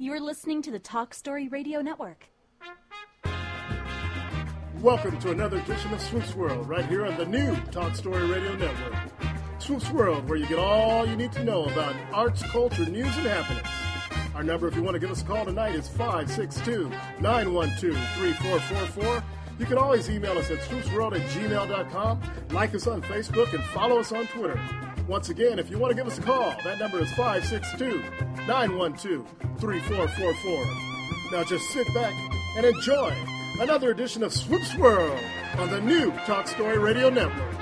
You're listening to the Talk Story Radio Network. Welcome to another edition of Swoops World, right here on the new Talk Story Radio Network. Swoops World, where you get all you need to know about arts, culture, news, and happenings. Our number, if you want to give us a call tonight, is 562 912 3444. You can always email us at swoopsworld at gmail.com, like us on Facebook, and follow us on Twitter. Once again, if you want to give us a call, that number is 562 912 3444. Now just sit back and enjoy another edition of Swoops World on the new Talk Story Radio Network.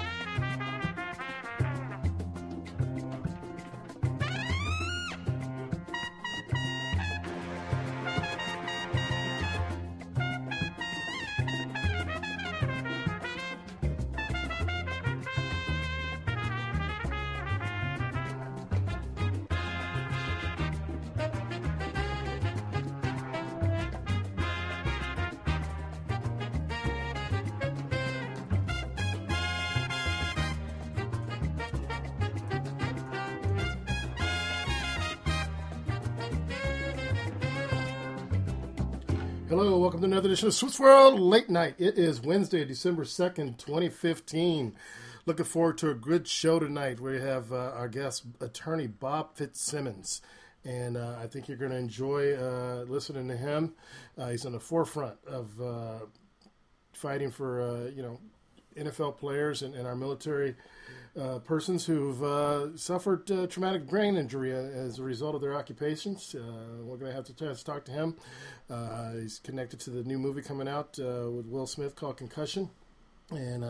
Edition of Swoops World Late Night. It is Wednesday, December 2nd, 2015. Looking forward to a good show tonight. We have uh, our guest, attorney Bob Fitzsimmons. And uh, I think you're going to enjoy uh, listening to him. Uh, he's on the forefront of uh, fighting for, uh, you know, NFL players and, and our military uh, persons who've uh, suffered uh, traumatic brain injury as a result of their occupations. Uh, we're going to have to talk to him. Uh, he's connected to the new movie coming out uh, with Will Smith called Concussion, and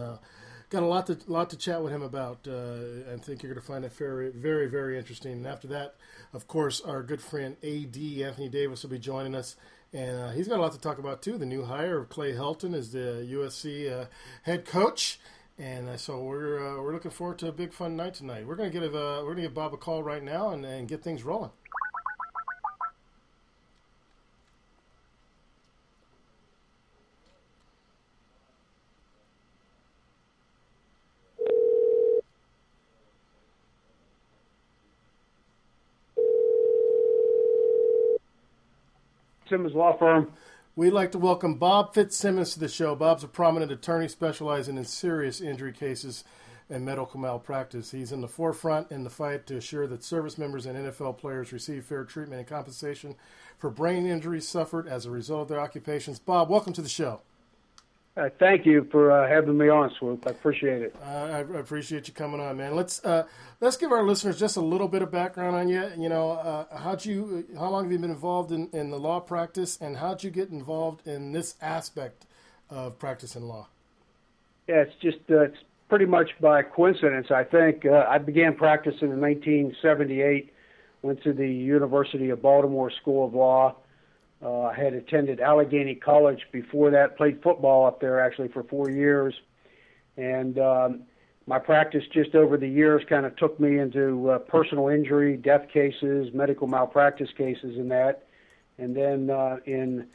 got a lot to lot to chat with him about. I think you're going to find it very, very, very interesting. And after that, of course, our good friend AD Anthony Davis will be joining us. And he's got a lot to talk about too. The new hire of Clay Helton as the USC head coach. And uh, so we're uh, we're looking forward to a big fun night tonight. We're gonna give uh, we're gonna give Bob a call right now and, and get things rolling. Simmons Law Firm. We'd like to welcome Bob Fitzsimmons to the show. Bob's a prominent attorney specializing in serious injury cases and medical malpractice. He's in the forefront in the fight to assure that service members and NFL players receive fair treatment and compensation for brain injuries suffered as a result of their occupations. Bob, welcome to the show. Uh, thank you for uh, having me on, Swoop. I appreciate it. Uh, I, appreciate you coming on, man. Let's uh, let's give our listeners just a little bit of background on you. You know, uh, how'd you, how long have you been involved in, in the law practice, and how'd you get involved in this aspect of practicing law? Yeah, it's just uh, it's pretty much by coincidence. I think I began practicing in 1978. Went to the University of Baltimore School of Law uh, I had attended Allegheny College before that, played football up there actually for four years. And um, my practice just over the years kind of took me into uh, personal injury, death cases, medical malpractice cases, and that. And then uh, in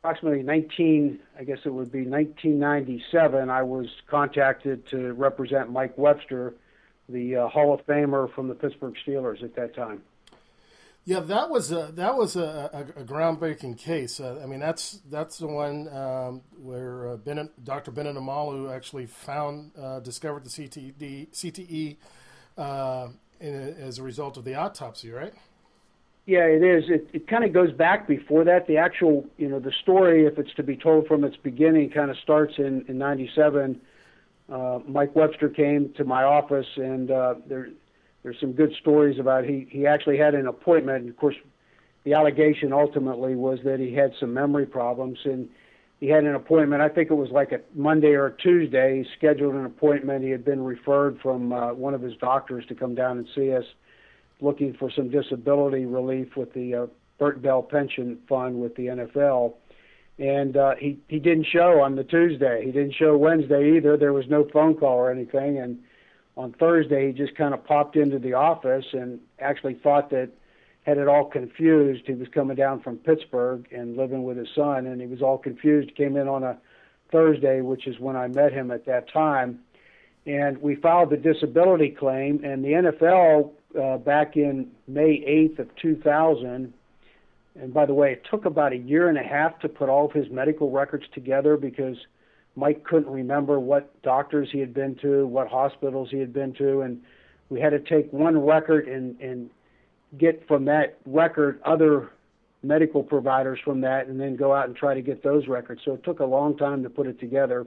approximately 19, I guess it would be 1997, I was contacted to represent Mike Webster, the uh, Hall of Famer from the Pittsburgh Steelers at that time. Yeah, that was a that was a, a, a groundbreaking case. Uh, I mean, that's that's the one um, where uh, Bennet, Dr. Bennet Omalu actually found uh, discovered the CTD, CTE uh, in, as a result of the autopsy, right? Yeah, it is. It it kind of goes back before that. The actual, you know, the story, if it's to be told from its beginning, kind of starts in in '97. Uh, Mike Webster came to my office, and uh, there there's some good stories about he he actually had an appointment. And of course, the allegation ultimately was that he had some memory problems and he had an appointment. I think it was like a Monday or a Tuesday. He scheduled an appointment. He had been referred from uh, one of his doctors to come down and see us, looking for some disability relief with the uh, Bert Bell Pension Fund with the NFL. And uh, he he didn't show on the Tuesday. He didn't show Wednesday either. There was no phone call or anything. And on Thursday, he just kind of popped into the office and actually thought that had it all confused. He was coming down from Pittsburgh and living with his son, and he was all confused. Came in on a Thursday, which is when I met him at that time, and we filed the disability claim. And the NFL uh, back in May 8th of 2000 And by the way, it took about a year and a half to put all of his medical records together because Mike couldn't remember what doctors he had been to, what hospitals he had been to, and we had to take one record and, and get from that record other medical providers from that and then go out and try to get those records. So it took a long time to put it together.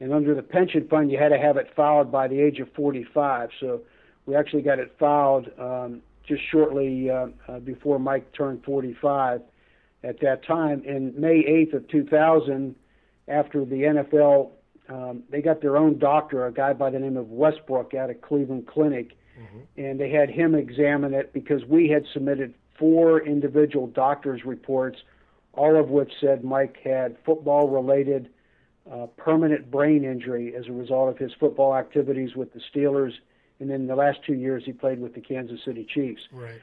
And under the pension fund, you had to have it filed by the age of 45. So we actually got it filed um, just shortly uh, uh, before Mike turned 45 at that time. In May 8th of 2000, after the NFL, um, they got their own doctor, a guy by the name of Westbrook out of Cleveland Clinic, mm-hmm. and they had him examine it because we had submitted four individual doctors' reports, all of which said Mike had football related uh, permanent brain injury as a result of his football activities with the Steelers, and then the last two years he played with the Kansas City Chiefs. Right.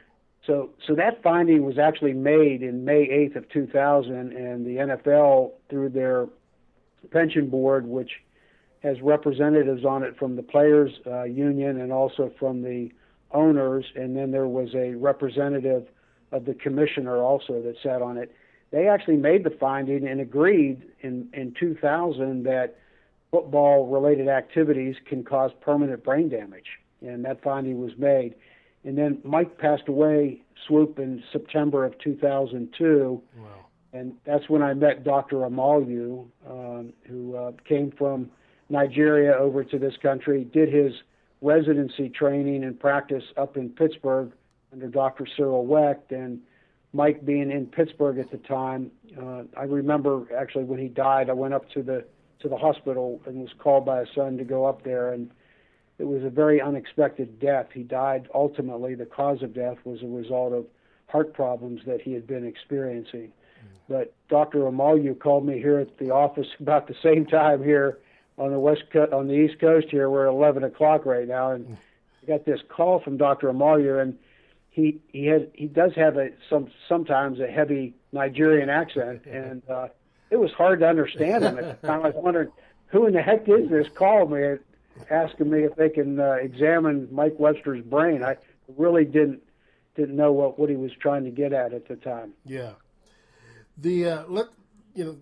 So, so that finding was actually made in May 8th of 2000, and the NFL, through their pension board, which has representatives on it from the players' uh, union and also from the owners, and then there was a representative of the commissioner also that sat on it. They actually made the finding and agreed in, in 2000 that football related activities can cause permanent brain damage. And that finding was made. And then Mike passed away, swoop, in September of 2002. Wow. And that's when I met Dr. Omoyelu, um, who uh, came from Nigeria over to this country, did his residency training and practice up in Pittsburgh under Dr. Cyril Wecht and Mike being in Pittsburgh at the time. Uh, I remember actually when he died, I went up to the to the hospital and was called by a son to go up there, and it was a very unexpected death. He died ultimately. The cause of death was a result of heart problems that he had been experiencing. But Dr. Omoyelu called me here at the office about the same time here on the west co- on the east coast here. We're at 11 o'clock right now, and. I got this call from Dr. Omoyelu, and he he has he does have a some sometimes a heavy Nigerian accent, and uh, it was hard to understand him at the time. I was wondering who in the heck is this calling me asking me if they can uh, examine Mike Webster's brain. I really didn't didn't know what what he was trying to get at at the time. Yeah. The uh, let you know,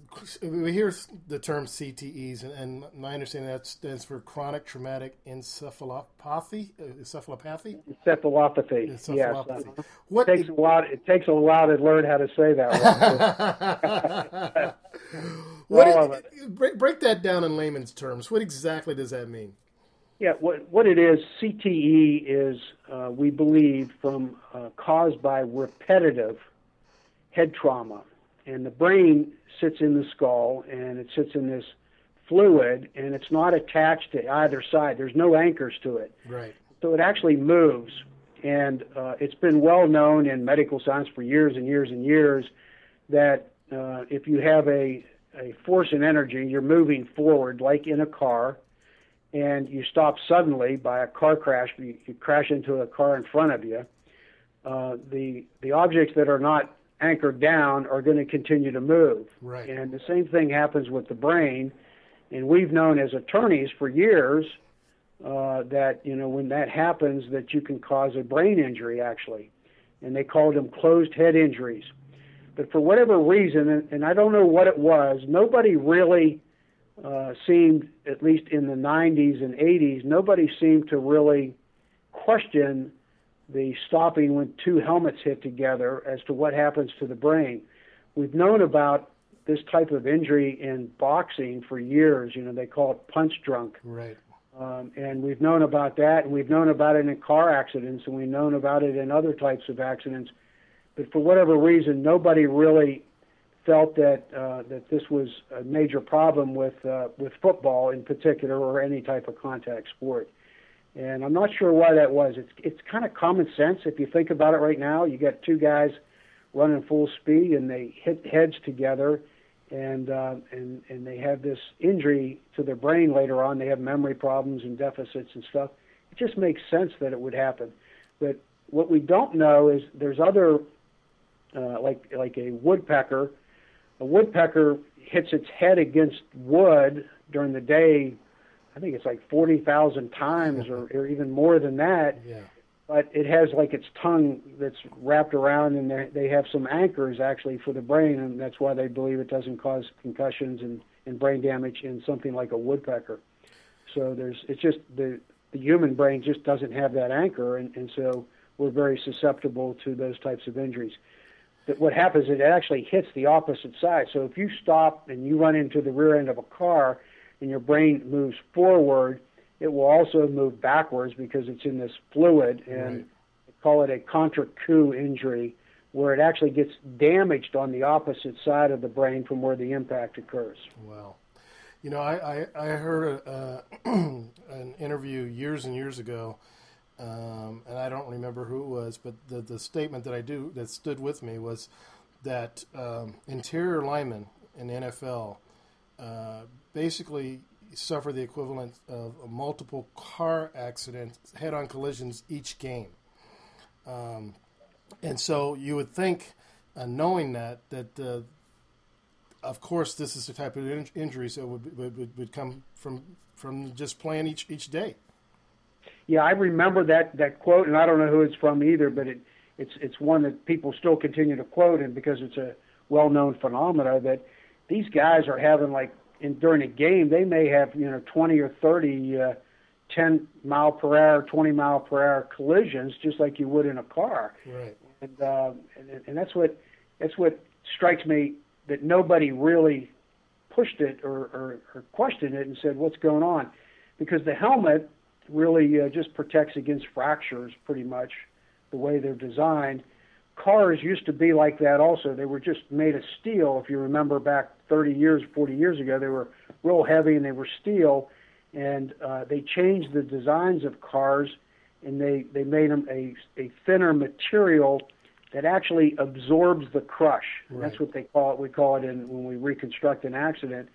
we hear the term CTEs, and, and, my understanding that stands for chronic traumatic encephalopathy. Uh, encephalopathy. Encephalopathy. Encephalopathy. Yes. What it takes a while. It takes a while to learn how to say that. what it, break, break that down in layman's terms. What exactly does that mean? Yeah, what what it is, CTE is uh, we believe from uh, caused by repetitive head trauma and the brain sits in the skull and it sits in this fluid and it's not attached to either side. There's no anchors to it. Right. So it actually moves. And uh, it's been well known in medical science for years and years and years that uh, if you have a, a force and energy, you're moving forward like in a car, and you stop suddenly by a car crash, you, you crash into a car in front of you. Uh, the the objects that are not anchored down are going to continue to move. Right. And the same thing happens with the brain. And we've known as attorneys for years uh, that you know when that happens that you can cause a brain injury actually, and they called them closed head injuries. But for whatever reason, and, and I don't know what it was, nobody really uh, seemed, at least in the 90s and 80s, nobody seemed to really question the stopping when two helmets hit together as to what happens to the brain. We've known about this type of injury in boxing for years. You know, they call it punch drunk. Right. Um, and we've known about that, and we've known about it in car accidents, and we've known about it in other types of accidents. But for whatever reason, nobody really felt that uh, that this was a major problem with uh, with football in particular, or any type of contact sport. And I'm not sure why that was. It's it's kind of common sense if you think about it right now. You got two guys running full speed and they hit heads together, and uh, and and they have this injury to their brain later on. They have memory problems and deficits and stuff. It just makes sense that it would happen. But what we don't know is there's other uh, like like a woodpecker. A woodpecker hits its head against wood during the day I think it's like 40,000 times or, or even more than that. Yeah. but it has like its tongue that's wrapped around, and they they have some anchors actually for the brain, and that's why they believe it doesn't cause concussions and, and brain damage in something like a woodpecker. So there's it's just the the human brain just doesn't have that anchor, and, and so we're very susceptible to those types of injuries. But what happens is it actually hits the opposite side. So if you stop and you run into the rear end of a car, and your brain moves forward it will also move backwards because it's in this fluid, and right. call it a contra coup injury, where it actually gets damaged on the opposite side of the brain from where the impact occurs. Wow. You know, I, I, I heard a, uh, an interview years and years ago, um, and I don't remember who it was, but the, the statement that I do that stood with me was that um, interior linemen in the NFL uh, basically suffer the equivalent of multiple car accidents, head-on collisions each game. Um, and so you would think, uh, knowing that, that uh, of course this is the type of in- injuries that would, would, would come from from just playing each each day. Yeah, I remember that that quote, and I don't know who it's from either, but it it's it's one that people still continue to quote, and because it's a well-known phenomena that these guys are having like in during a game, they may have you know 20 or 30 uh, 10 mile per hour, 20 mile per hour collisions, just like you would in a car. Right. And uh, and, and that's what that's what strikes me that nobody really pushed it or, or, or questioned it and said what's going on, because the helmet really uh, just protects against fractures pretty much the way they're designed cars used to be like that also. They were just made of steel. If you remember back 30 years, 40 years ago, they were real heavy and they were steel. And uh, they changed the designs of cars and they, they made them a, a thinner material that actually absorbs the crush. Right. That's what they call it. We call it in when we reconstruct an accident.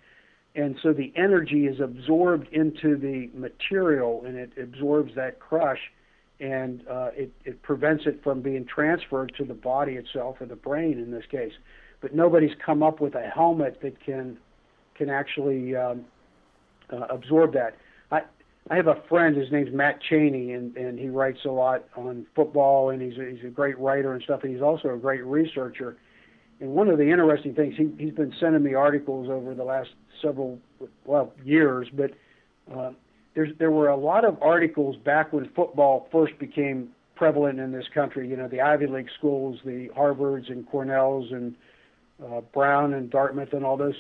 And so the energy is absorbed into the material and it absorbs that crush and uh, it, it prevents it from being transferred to the body itself or the brain in this case. But nobody's come up with a helmet that can can actually um, uh, absorb that. I I have a friend. His name's Matt Cheney, and and he writes a lot on football, and he's a, he's a great writer and stuff. And he's also a great researcher. And one of the interesting things he he's been sending me articles over the last several well years, but uh, there's there were a lot of articles back when football first became prevalent in this country. You know, the Ivy League schools, the Harvards and Cornells and uh, Brown and Dartmouth and all those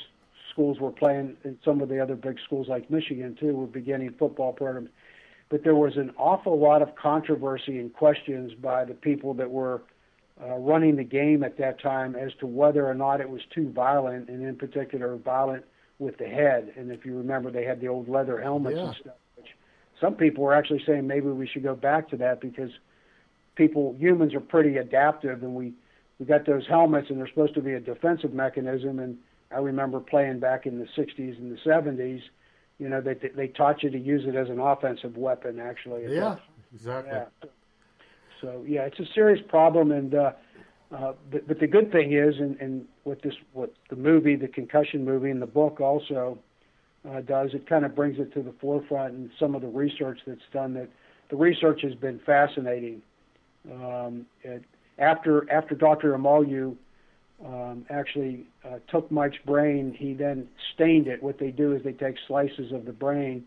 schools were playing, and some of the other big schools like Michigan too were beginning football programs. But there was an awful lot of controversy and questions by the people that were uh, running the game at that time as to whether or not it was too violent, and in particular violent with the head. And if you remember, they had the old leather helmets yeah. and stuff some people were actually saying maybe we should go back to that because people humans are pretty adaptive and we we got those helmets and they're supposed to be a defensive mechanism and I remember playing back in the 60s and the 70s you know they they taught you to use it as an offensive weapon actually yeah exactly yeah. so yeah it's a serious problem and uh uh, but, but the good thing is, and, and what this, what the movie, the concussion movie, and the book also uh, does. It kind of brings it to the forefront, and some of the research that's done. That the research has been fascinating. Um, it, after after Dr. Omalu um, actually uh, took Mike's brain, he then stained it. What they do is they take slices of the brain,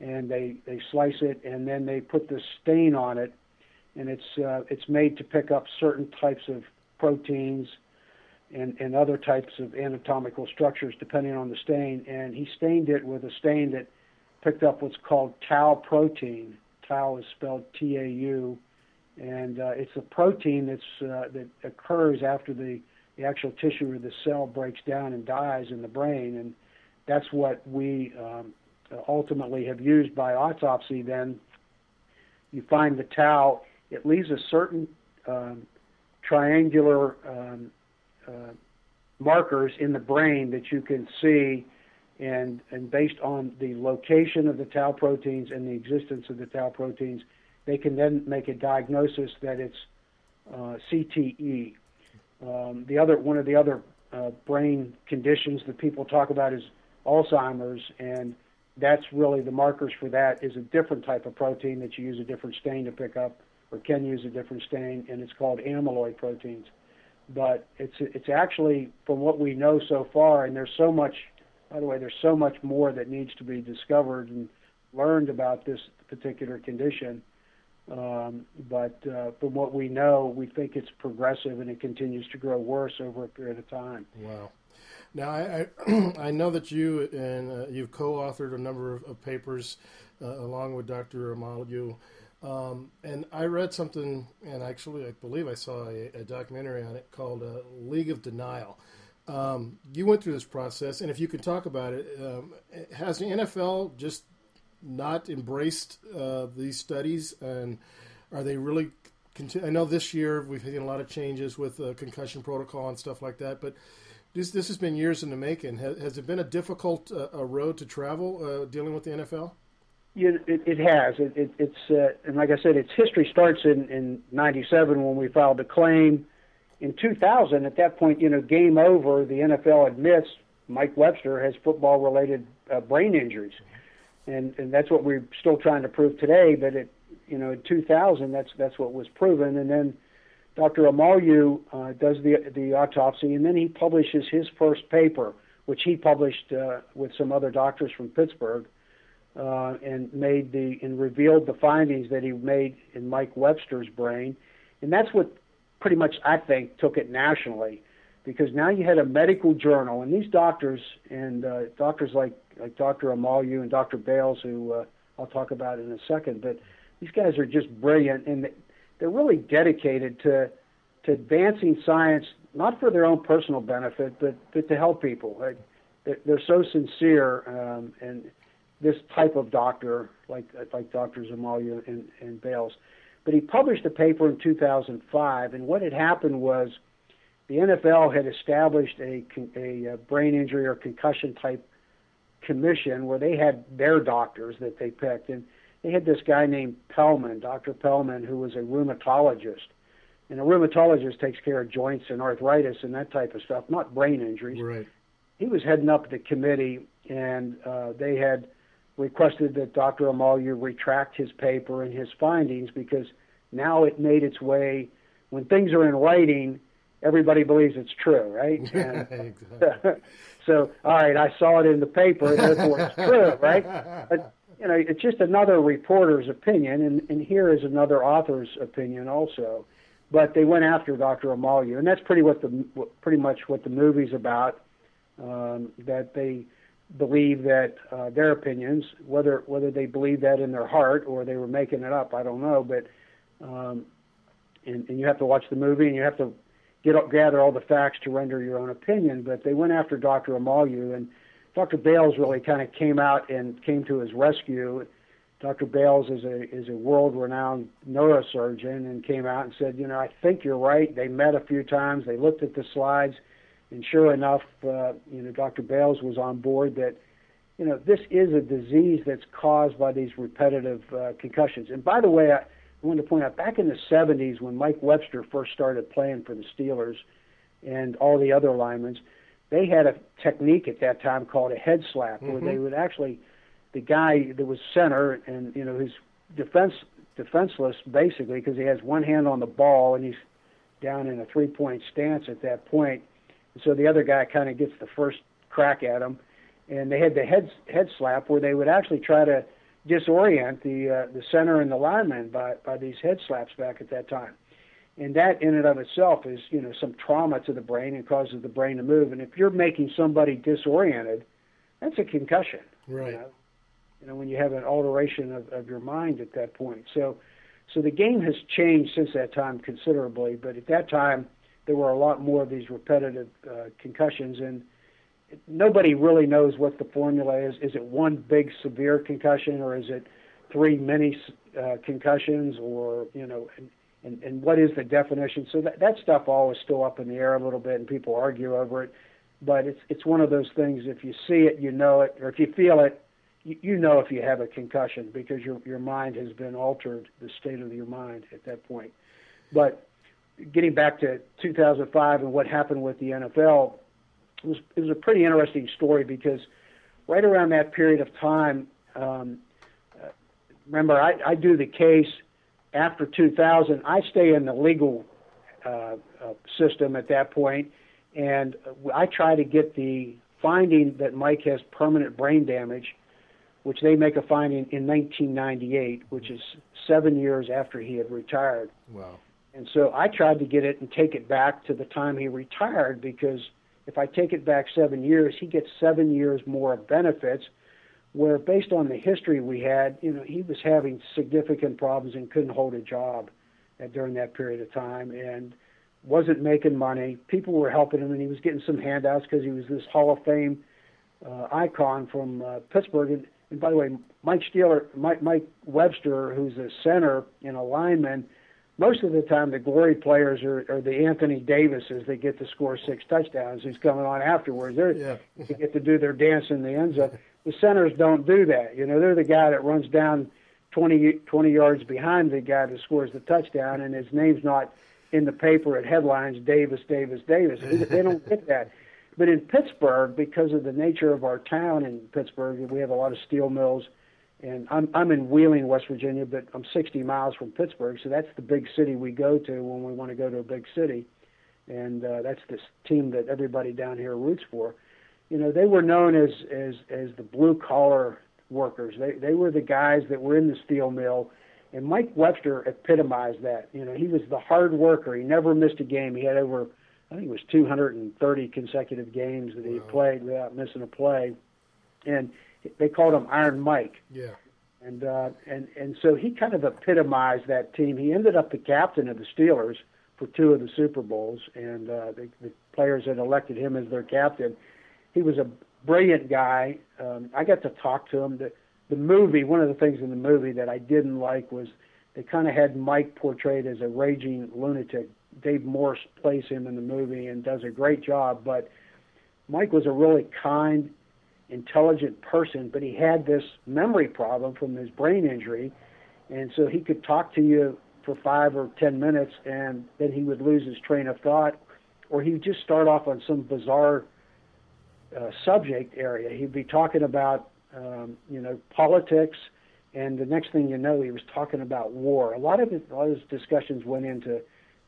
and they they slice it, and then they put the stain on it, and it's uh, it's made to pick up certain types of proteins and, and other types of anatomical structures depending on the stain. And he stained it with a stain that picked up what's called tau protein. Tau is spelled T-A-U, and uh, it's a protein that's uh, that occurs after the, the actual tissue of the cell breaks down and dies in the brain, and that's what we um, ultimately have used by autopsy. Then you find the tau; it leaves a certain um, triangular um, markers in the brain that you can see, and and based on the location of the tau proteins and the existence of the tau proteins, they can then make a diagnosis that it's uh, CTE. Um, the other one of the other uh, brain conditions that people talk about is Alzheimer's, and that's really the markers for that is a different type of protein that you use a different stain to pick up or can use a different stain, and it's called amyloid proteins. But it's it's actually from what we know so far, and there's so much. By the way, there's so much more that needs to be discovered and learned about this particular condition. Um, but uh, from what we know, we think it's progressive and it continues to grow worse over a period of time. Wow. Now, I, I, I know that you and uh, you've co-authored a number of, of papers uh, along with Dr. Omalu. Um, and I read something, and actually, I believe I saw a, a documentary on it called uh, League of Denial. Um, you went through this process, and if you could talk about it, um, has the NFL just not embraced uh, these studies, and are they really? Continu- I know this year we've seen a lot of changes with uh, concussion protocol and stuff like that, but this this has been years in the making. Has, has it been a difficult uh, a road to travel uh, dealing with the NFL? Yeah, it, it has. It, it, it's uh, and like I said, its history starts in in '97 when we filed a claim. In 2000, at that point, you know, game over. The NFL admits Mike Webster has football-related uh, brain injuries, and and that's what we're still trying to prove today. But it, you know, in 2000, that's that's what was proven, and then Dr. Omalu uh, does the the autopsy, and then he publishes his first paper, which he published uh, with some other doctors from Pittsburgh uh, and made the and revealed the findings that he made in Mike Webster's brain, and that's what pretty much I think took it nationally, because now you had a medical journal, and these doctors and uh, doctors like like Dr. Omalu and Dr. Bailes, who uh, I'll talk about in a second, but these guys are just brilliant, and they're really dedicated to to advancing science, not for their own personal benefit, but but to help people. Like, they're, so sincere um, and this type of doctor, like like Dr. Omalu and, and Bailes. But he published a paper in 2005, and what had happened was the NFL had established a, a brain injury or concussion type commission where they had their doctors that they picked, and they had this guy named Pellman, Dr. Pellman, who was a rheumatologist. And a rheumatologist takes care of joints and arthritis and that type of stuff, not brain injuries. Right. He was heading up the committee, and uh, they had requested that Dr. Omalu retract his paper and his findings because now it made its way. When things are in writing, everybody believes it's true, right? And, so, all right, I saw it in the paper, therefore it's true, right? But you know, it's just another reporter's opinion, and, and here is another author's opinion also. But they went after Dr. Omalu, and that's pretty what the pretty much what the movie's about. Um, that they believe that uh, their opinions, whether whether they believe that in their heart or they were making it up, I don't know. But um, and, and you have to watch the movie and you have to get gather all the facts to render your own opinion. But they went after Dr. Omalu, and Dr. Bailes really kind of came out and came to his rescue. Dr. Bailes is a is a world-renowned neurosurgeon and came out and said, you know, I think you're right. They met a few times. They looked at the slides and sure enough, uh, you know, Dr. Bailes was on board that, you know, this is a disease that's caused by these repetitive uh, concussions. And by the way, I, I wanted to point out back in the 70s when Mike Webster first started playing for the Steelers and all the other linemen, they had a technique at that time called a head slap, mm-hmm. where they would actually, the guy that was center and you know he's defense defenseless basically because he has one hand on the ball and he's down in a three point stance at that point so the other guy kind of gets the first crack at him, and they had the head head slap where they would actually try to disorient the uh, the center and the lineman by by these head slaps back at that time. And that in and of itself is, you know, some trauma to the brain and causes the brain to move. And if you're making somebody disoriented, that's a concussion. Right. You know, you know when you have an alteration of, of your mind at that point. So, so the game has changed since that time considerably. But at that time, there were a lot more of these repetitive uh, concussions, and nobody really knows what the formula is. Is it one big severe concussion, or is it three mini uh, concussions, or you know, and, and and what is the definition? So that that stuff all is still up in the air a little bit, and people argue over it. But it's it's one of those things. If you see it, you know it, or if you feel it, you, you know if you have a concussion because your your mind has been altered, the state of your mind at that point. But getting back to 2005 and what happened with the NFL, it was, it was a pretty interesting story because right around that period of time, um, remember, I, I do the case after 2000, I stay in the legal uh, uh, system at that point, and I try to get the finding that Mike has permanent brain damage, which they make a finding in 1998, which is seven years after he had retired. Wow. And so I tried to get it and take it back to the time he retired because if I take it back seven years, he gets seven years more of benefits. Where based on the history we had, you know, he was having significant problems and couldn't hold a job during that period of time, and wasn't making money. People were helping him, and he was getting some handouts because he was this Hall of Fame uh, icon from uh, Pittsburgh. And, and by the way, Mike Steeler, Mike, Mike Webster, who's a center and a lineman most of the time the glory players are, are the Anthony Davises that get to score six touchdowns who's coming on afterwards. They're yeah. they get to do their dance in the end zone. The centers don't do that. You know, they're the guy that runs down 20, 20 yards behind the guy that scores the touchdown and his name's not in the paper at headlines Davis, Davis, Davis. They don't get that. But in Pittsburgh, because of the nature of our town in Pittsburgh, we have a lot of steel mills and I'm I'm in Wheeling, West Virginia, but I'm 60 miles from Pittsburgh, so that's the big city we go to when we want to go to a big city, and uh, that's this team that everybody down here roots for. You know, they were known as as as the blue collar workers. They they were the guys that were in the steel mill, and Mike Webster epitomized that. You know, he was the hard worker. He never missed a game. He had over I think it was 230 consecutive games that he wow. played without missing a play, and they called him Iron Mike. Yeah. And uh, and and so he kind of epitomized that team. He ended up the captain of the Steelers for two of the Super Bowls, and uh, the, the players had elected him as their captain. He was a brilliant guy. Um, I got to talk to him. The, the movie, one of the things in the movie that I didn't like was they kind of had Mike portrayed as a raging lunatic. Dave Morse plays him in the movie and does a great job, but Mike was a really kind intelligent person, but he had this memory problem from his brain injury, and so he could talk to you for five or ten minutes, and then he would lose his train of thought, or he'd just start off on some bizarre uh, subject area. He'd be talking about, um, you know, politics, and the next thing you know, he was talking about war. A lot of it, a lot of his discussions went into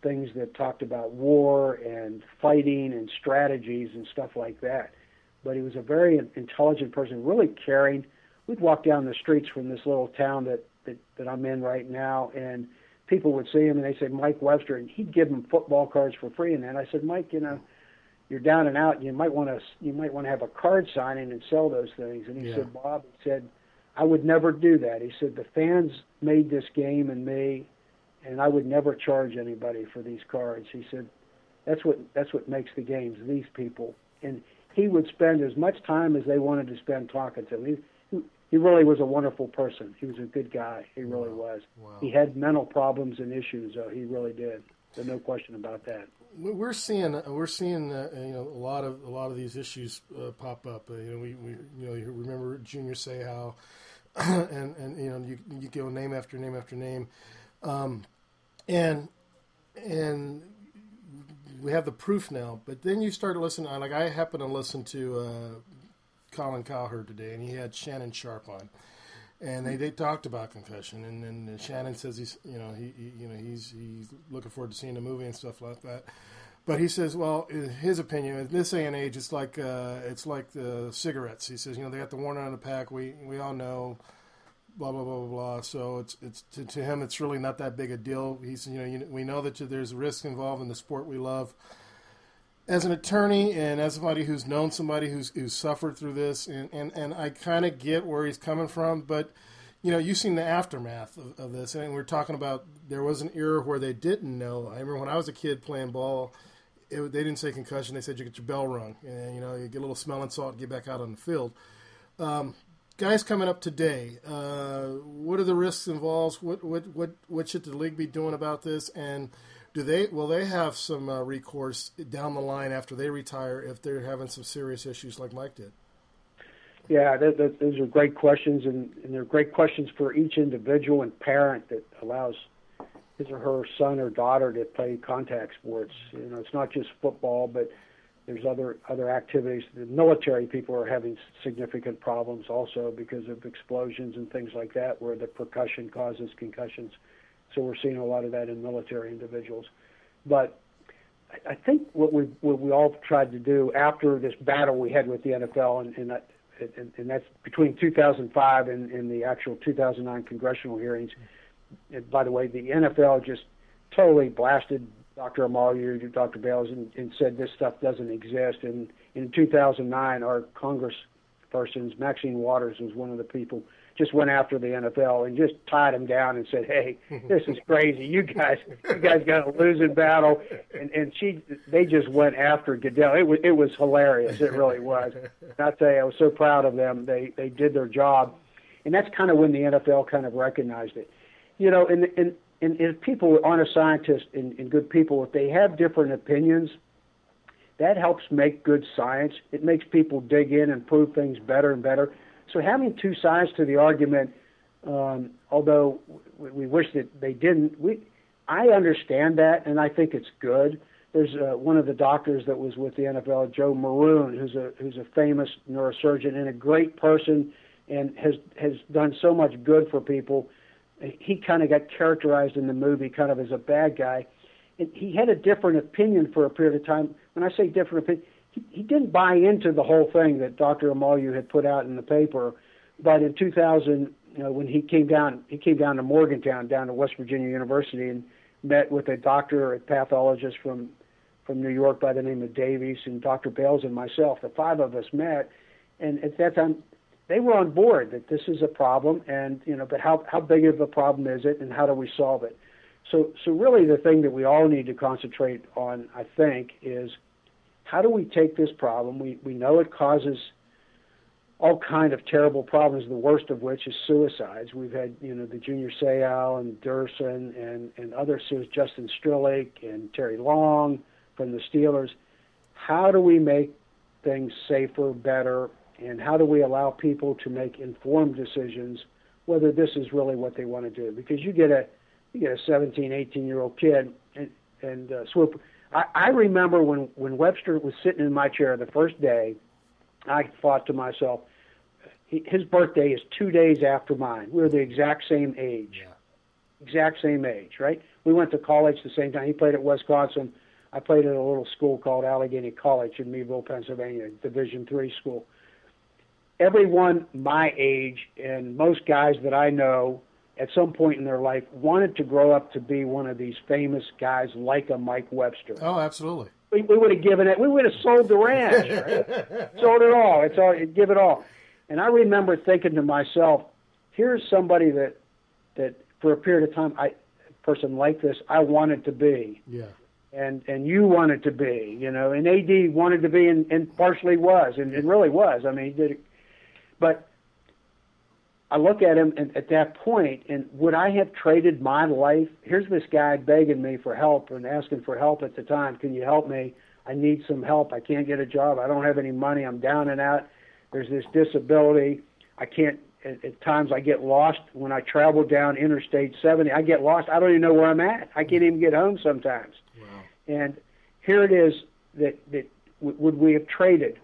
things that talked about war and fighting and strategies and stuff like that but he was a very intelligent person, really caring. We'd walk down the streets from this little town that, that, that I'm in right now, and people would see him and they say Mike Webster, and he'd give them football cards for free. And then I said, Mike, you know, you're down and out. You might want to you might want to have a card signing and sell those things. And he yeah. said, Bob, he said, I would never do that. He said the fans made this game and me, and I would never charge anybody for these cards. He said, that's what that's what makes the games. These people, and he would spend as much time as they wanted to spend talking to him. He, he really was a wonderful person. He was a good guy. He really wow. was. Wow. He had mental problems and issues. though. he really did. There's no question about that. We're seeing we're seeing uh, you know a lot of a lot of these issues uh, pop up. Uh, you know we, we you know you remember Junior Seau, and and you know you you go name after name after name, um, and and we have the proof now. But then you start listening. Like I happen to listen to uh, Colin Cowherd today, and he had Shannon Sharpe on, and they, they talked about concussion. And then Shannon says he's you know he, he you know he's he's looking forward to seeing the movie and stuff like that. But he says, well, in his opinion, in this day and age, it's like uh, it's like the cigarettes. He says, you know, they got the warning on the pack. We we all know blah blah blah blah blah. So it's it's to, to him it's really not that big a deal. He's you know you, we know that there's risk involved in the sport we love. As an attorney and as somebody who's known somebody who's who's suffered through this, and and, and I kind of get where he's coming from, but you know you've seen the aftermath of, of this, and we're talking about there was an era where they didn't know. I remember when I was a kid playing ball. It, they didn't say concussion; they said you get your bell rung, and you know you get a little smelling salt, and get back out on the field. Um, guys coming up today, uh, what are the risks involved? What what what what should the league be doing about this? And do they will they have some uh, recourse down the line after they retire if they're having some serious issues like Mike did? Yeah, that, that, those are great questions, and, and they're great questions for each individual and parent that allows his or her son or daughter to play contact sports. You know, it's not just football, but there's other other activities. The military people are having significant problems also because of explosions and things like that, where the percussion causes concussions. So we're seeing a lot of that in military individuals. But I think what we what we all tried to do after this battle we had with the NFL, and and, and, and that's between 2005 and, and the actual 2009 congressional hearings. And by the way, the NFL just totally blasted Dr. Omoyele, Dr. Bailes, and, and said this stuff doesn't exist. And in 2009, our congresspersons, Maxine Waters was one of the people just went after the NFL and just tied them down and said, "Hey, this is crazy. You guys, you guys got a losing battle." And and she, they just went after Goodell. It was it was hilarious. It really was. And I tell you, I was so proud of them. They they did their job, and that's kind of when the NFL kind of recognized it. You know, and and and if people aren't a scientist and, and good people, if they have different opinions, that helps make good science. It makes people dig in and prove things better and better so having two sides to the argument, um, although we wish that they didn't, we I understand that, and I think it's good. There's uh, one of the doctors that was with the NFL, Joe Maroon, who's a who's a famous neurosurgeon and a great person, and has has done so much good for people. He kind of got characterized in the movie kind of as a bad guy. And he had a different opinion for a period of time. When I say different opinion, he, didn't buy into the whole thing that Dr. Omoyele had put out in the paper. But in 2000, you know, when he came down, he came down to Morgantown, down to West Virginia University, and met with a doctor, a pathologist from from New York by the name of Davies, and Dr. Bailes and myself. The five of us met, and at that time, they were on board that this is a problem, and you know, but how how big of a problem is it, and how do we solve it? So, so really, the thing that we all need to concentrate on, I think, is how do we take this problem? We, we know it causes all kind of terrible problems, the worst of which is suicides. We've had, you know, the Junior Seau and Duerson and, and other suicides, Justin Strzelczyk and Terry Long from the Steelers. How do we make things safer, better, and how do we allow people to make informed decisions whether this is really what they want to do? Because you get a you get a 17, 18 year old kid and, and uh, swoop I, I remember when when Webster was sitting in my chair the first day, I thought to myself, he, his birthday is two days after mine. We're the exact same age, yeah. exact same age, right? We went to college the same time. He played at Wisconsin. I played at a little school called Allegheny College in Meadville, Pennsylvania, Division three school. Everyone my age and most guys that I know at some point in their life wanted to grow up to be one of these famous guys like a Mike Webster. Oh, absolutely. We, we would have given it. We would have sold the ranch, right? sold it all. It's all. Give it all. And I remember thinking to myself, here's somebody that that for a period of time, I a person like this, I wanted to be. Yeah. And and you wanted to be, you know, and AD wanted to be, and, and partially was, and, and really was. I mean, he did. But I look at him and at that point, and would I have traded my life? Here's this guy begging me for help and asking for help at the time. Can you help me? I need some help. I can't get a job. I don't have any money. I'm down and out. There's this disability. I can't. At, at times, I get lost when I travel down Interstate 70. I get lost. I don't even know where I'm at. I can't even get home sometimes. Wow. And here it is that that w- would we have traded?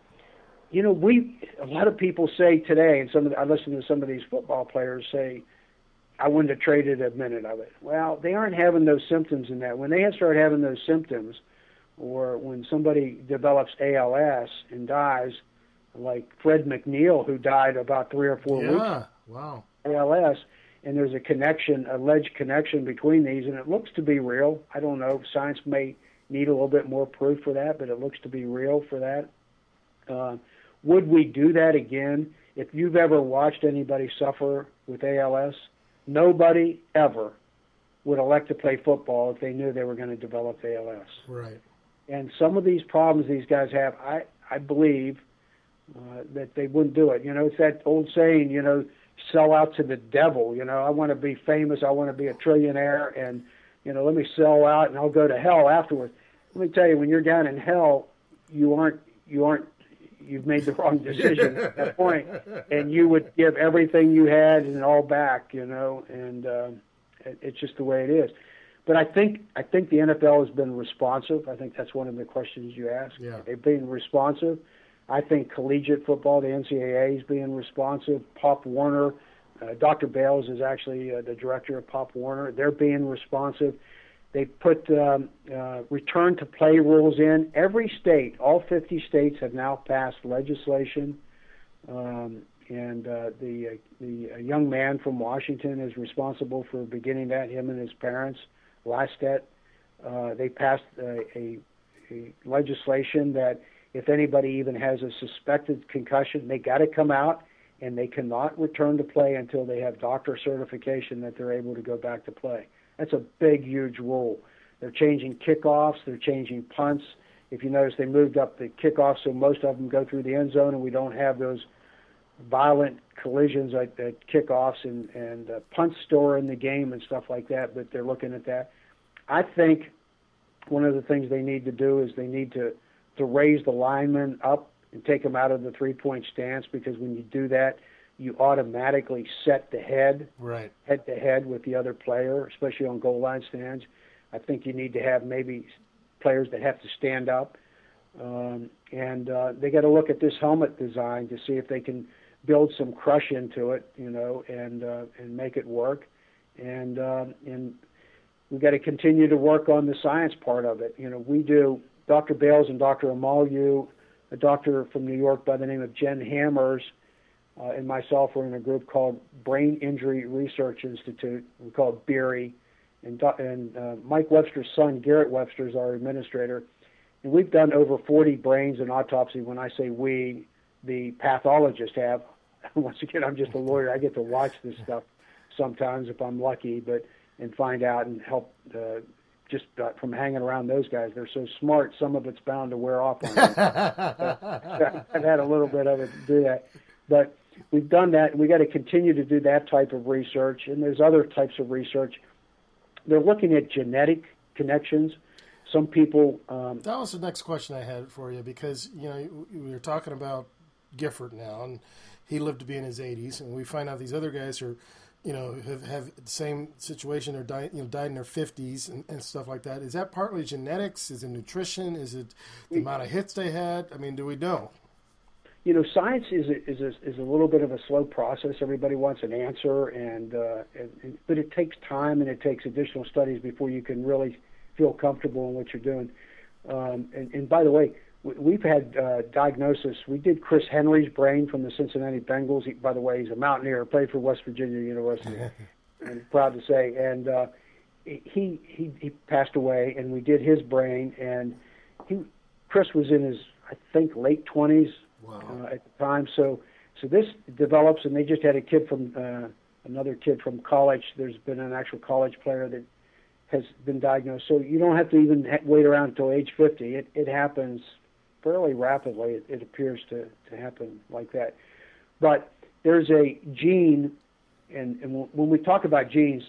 You know, we a lot of people say today, and some of the, I listen to some of these football players say, "I wouldn't have traded a minute of it." Well, they aren't having those symptoms in that. When they start having those symptoms, or when somebody develops ALS and dies, like Fred McNeill, who died about three or four yeah. weeks. Wow. ALS, and there's a connection, alleged connection between these, and it looks to be real. I don't know. Science may need a little bit more proof for that, but it looks to be real for that. Uh, would we do that again? If you've ever watched anybody suffer with ALS, nobody ever would elect to play football if they knew they were going to develop ALS. Right. And some of these problems these guys have, I I believe uh, that they wouldn't do it. You know, it's that old saying, you know, sell out to the devil. You know, I want to be famous, I want to be a trillionaire, and you know, let me sell out and I'll go to hell afterwards. Let me tell you, when you're down in hell, you aren't you aren't you've made the wrong decision at that point, and you would give everything you had and all back, you know, and uh, it, it's just the way it is. But I think I think the NFL has been responsive. I think that's one of the questions you asked. Yeah. They've been responsive. I think collegiate football, the NCAA is being responsive. Pop Warner, uh, Dr. Bailes is actually uh, the director of Pop Warner. They're being responsive. They put um, uh, return to play rules in. Every state, all 50 states, have now passed legislation. Um, and uh, the uh, the uh, young man from Washington is responsible for beginning that. Him and his parents, Lystedt, uh, they passed a, a legislation that if anybody even has a suspected concussion, they got to come out and they cannot return to play until they have doctor certification that they're able to go back to play. That's a big, huge rule. They're changing kickoffs, they're changing punts. If you notice, they moved up the kickoff so most of them go through the end zone, and we don't have those violent collisions at, at kickoffs and and uh, punts store in the game and stuff like that. But they're looking at that. I think one of the things they need to do is they need to to raise the linemen up and take them out of the three point stance because when you do that, you automatically set the head right head to head with the other player, especially on goal line stands. I think you need to have maybe players that have to stand up, um, and uh, they got to look at this helmet design to see if they can build some crush into it, you know, and uh, and make it work. And uh, and we got to continue to work on the science part of it. You know, we do. Dr. Bailes and Dr. Omalu, a doctor from New York by the name of Jen Hammers, uh, and myself are in a group called Brain Injury Research Institute. We call it BIRI. And, and uh, Mike Webster's son, Garrett Webster, is our administrator. And we've done over 40 brains in autopsy. When I say we, the pathologists have. Once again, I'm just a lawyer. I get to watch this stuff sometimes if I'm lucky, but and find out and help uh, just uh, from hanging around those guys. They're so smart. Some of it's bound to wear off on them. I've had a little bit of it to do that, but we've done that. and We got to continue to do that type of research, and there's other types of research. They're looking at genetic connections. Some people. Um, that was the next question I had for you because you know we were talking about Gifford now, and he lived to be in his 80s, and we find out these other guys are, you know, have, have the same situation or died, you know, died in their 50s and, and stuff like that. Is that partly genetics? Is it nutrition? Is it the amount of hits they had? I mean, do we know? You know, science is a, is a, is a little bit of a slow process. Everybody wants an answer, and, uh, and but it takes time and it takes additional studies before you can really feel comfortable in what you're doing. Um, and, and by the way, we've had uh, diagnosis. We did Chris Henry's brain from the Cincinnati Bengals. He, by the way, he's a mountaineer, played for West Virginia University, and proud to say. And uh, he he he passed away, and we did his brain. And he Chris was in his I think late twenties wow. uh, at the time. So so this develops, and they just had a kid from uh, another kid from college. There's been an actual college player that has been diagnosed. So you don't have to even wait around until age 50. It it happens fairly rapidly. It, it appears to, to happen like that. But there's a gene, and, and when we talk about genes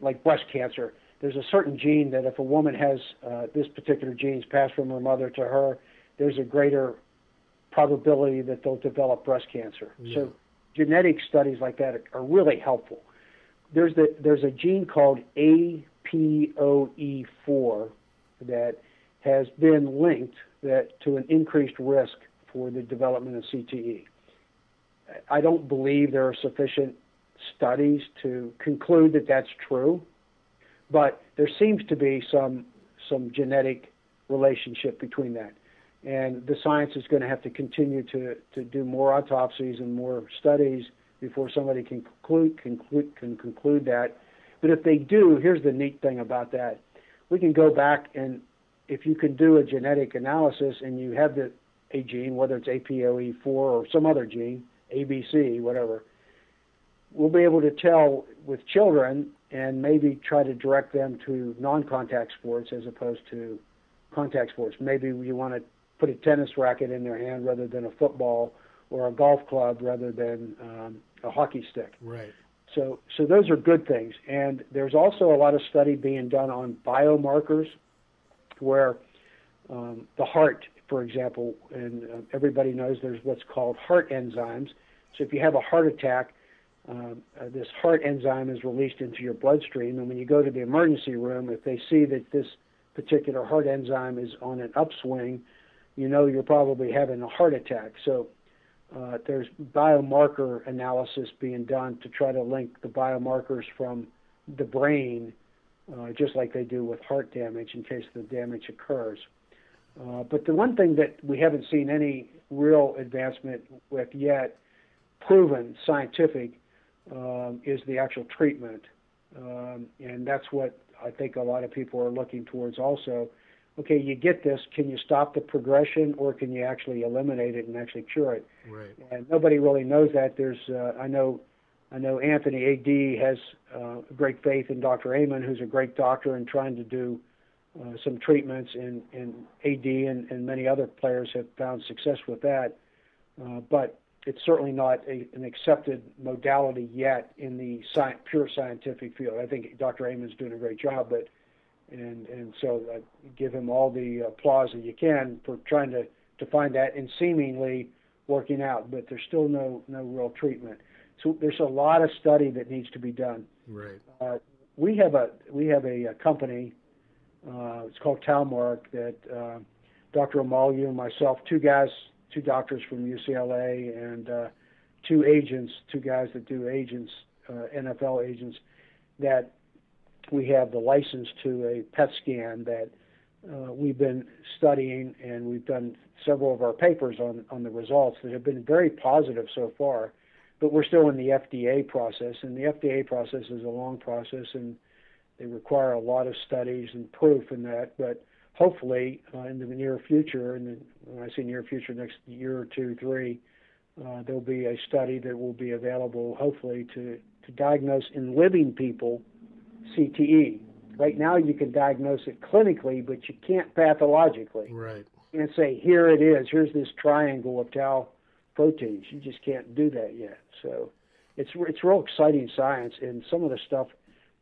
like breast cancer, there's a certain gene that if a woman has uh, this particular genes passed from her mother to her, there's a greater probability that they'll develop breast cancer. Yeah. So genetic studies like that are, are really helpful. There's the there's a gene called APOE4 that has been linked that to an increased risk for the development of CTE. I don't believe there are sufficient studies to conclude that that's true, but there seems to be some some genetic relationship between that. And the science is going to have to continue to, to do more autopsies and more studies before somebody can conclude, conclude, can conclude that. But if they do, here's the neat thing about that. We can go back and if you can do a genetic analysis and you have the a gene, whether it's APOE4 or some other gene, ABC, whatever, we'll be able to tell with children and maybe try to direct them to non-contact sports as opposed to contact sports. Maybe you want to put a tennis racket in their hand rather than a football, or a golf club rather than um, a hockey stick. Right. So, so those are good things. And there's also a lot of study being done on biomarkers where um, the heart, for example, and uh, everybody knows there's what's called heart enzymes. So if you have a heart attack, um, uh, this heart enzyme is released into your bloodstream, and when you go to the emergency room, if they see that this particular heart enzyme is on an upswing, you know you're probably having a heart attack. So uh, there's biomarker analysis being done to try to link the biomarkers from the brain, uh, just like they do with heart damage in case the damage occurs. Uh, but the one thing that we haven't seen any real advancement with yet, proven scientific, um, is the actual treatment. Um, and that's what I think a lot of people are looking towards also. Okay, you get this. Can you stop the progression, or can you actually eliminate it and actually cure it? Right. And nobody really knows that. There's, uh, I know, I know Anthony Ad has uh, great faith in Dr. Amen, who's a great doctor and trying to do uh, some treatments. And, and Ad and, and many other players have found success with that. Uh, but it's certainly not a, an accepted modality yet in the sci- pure scientific field. I think Dr. Amen's doing a great job, but and and so I give him all the applause that you can for trying to to find that and seemingly working out, but there's still no no real treatment. So there's a lot of study that needs to be done. Right. Uh, we have a we have a, a company. Uh, it's called TauMark that uh, Dr. Omalu and myself, two guys two doctors from UCLA and uh, two agents, two guys that do agents, uh, NFL agents, that we have the license to a PET scan that uh, we've been studying, and we've done several of our papers on on the results that have been very positive so far. But we're still in the FDA process, and the FDA process is a long process, and they require a lot of studies and proof in that. But hopefully uh, in the near future, and when I say near future, next year or two, three, uh, there'll be a study that will be available, hopefully, to, to diagnose in living people CTE. Right now, you can diagnose it clinically, but you can't pathologically. Right. And say, here it is. Here's this triangle of tau proteins. You just can't do that yet. So, it's it's real exciting science, and some of the stuff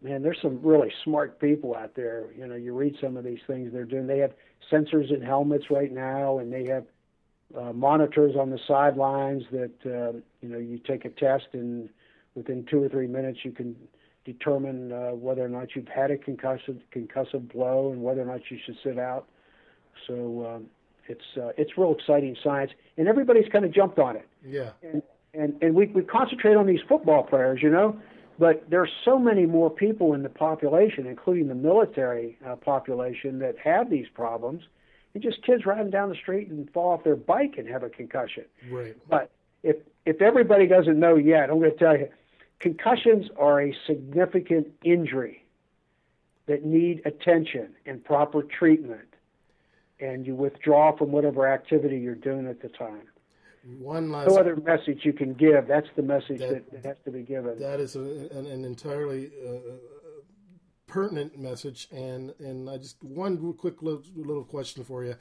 man, there's some really smart people out there. You know, you read some of these things they're doing. They have sensors in helmets right now, and they have uh, monitors on the sidelines that uh, you know you take a test, and within two or three minutes you can determine uh, whether or not you've had a concussive concussive blow and whether or not you should sit out. So um, it's uh, it's real exciting science, and everybody's kind of jumped on it. Yeah. And and and we we concentrate on these football players, you know but there are so many more people in the population, including the military uh, population, that have these problems. And just kids riding down the street and fall off their bike and have a concussion. Right. But if if everybody doesn't know yet, I'm going to tell you, concussions are a significant injury that need attention and proper treatment, and you withdraw from whatever activity you're doing at the time. One last. No other message you can give. That's the message that, that has to be given. That is a, an, an, entirely uh, uh, pertinent message, and and I just one quick little, little question for you.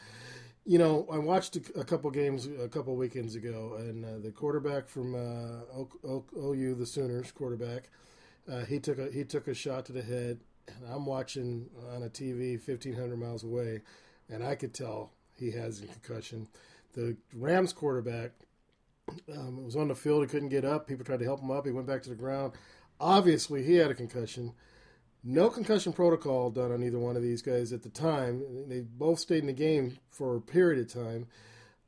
You know, I watched a, couple games a couple weekends ago, and uh, the quarterback from uh, o, o, OU, the Sooners quarterback, uh, he took a he took a shot to the head, and I'm watching on a TV 1,500 miles away, and I could tell he has a concussion the Rams quarterback um, was on the field. He couldn't get up. People tried to help him up. He went back to the ground. Obviously, he had a concussion. No concussion protocol done on either one of these guys at the time. They both stayed in the game for a period of time.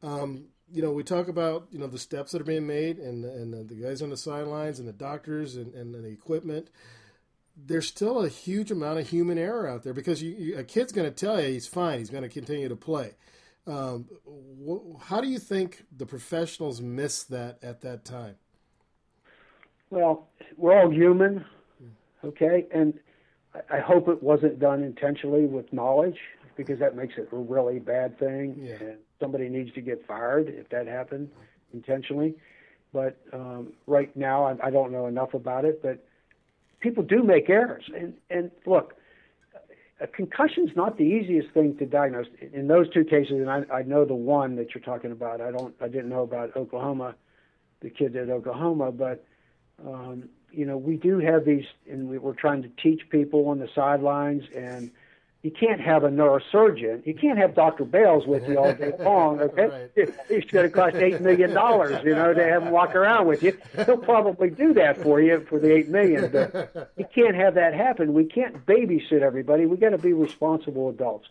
Um, you know, we talk about you know the steps that are being made, and and the guys on the sidelines, and the doctors, and, and the equipment. There's still a huge amount of human error out there because you, you, a kid's going to tell you he's fine. He's going to continue to play. Um, wh- how do you think the professionals missed that at that time? Well, we're all human, okay, and I hope it wasn't done intentionally with knowledge because that makes it a really bad thing, yeah. and somebody needs to get fired if that happened intentionally. But um, right now, I, I don't know enough about it, but people do make errors, and and look, a concussion is not the easiest thing to diagnose. In those two cases, and I, I know the one that you're talking about. I don't. I didn't know about Oklahoma, the kid at Oklahoma, but um, you know we do have these, and we, we're trying to teach people on the sidelines and you can't have a neurosurgeon. You can't have Dr. Bailes with you all day long. Okay, right. it's going to cost eight million dollars, you know, to have him walk around with you. He'll probably do that for you for the eight million, but you can't have that happen. We can't babysit everybody. We got to be responsible adults.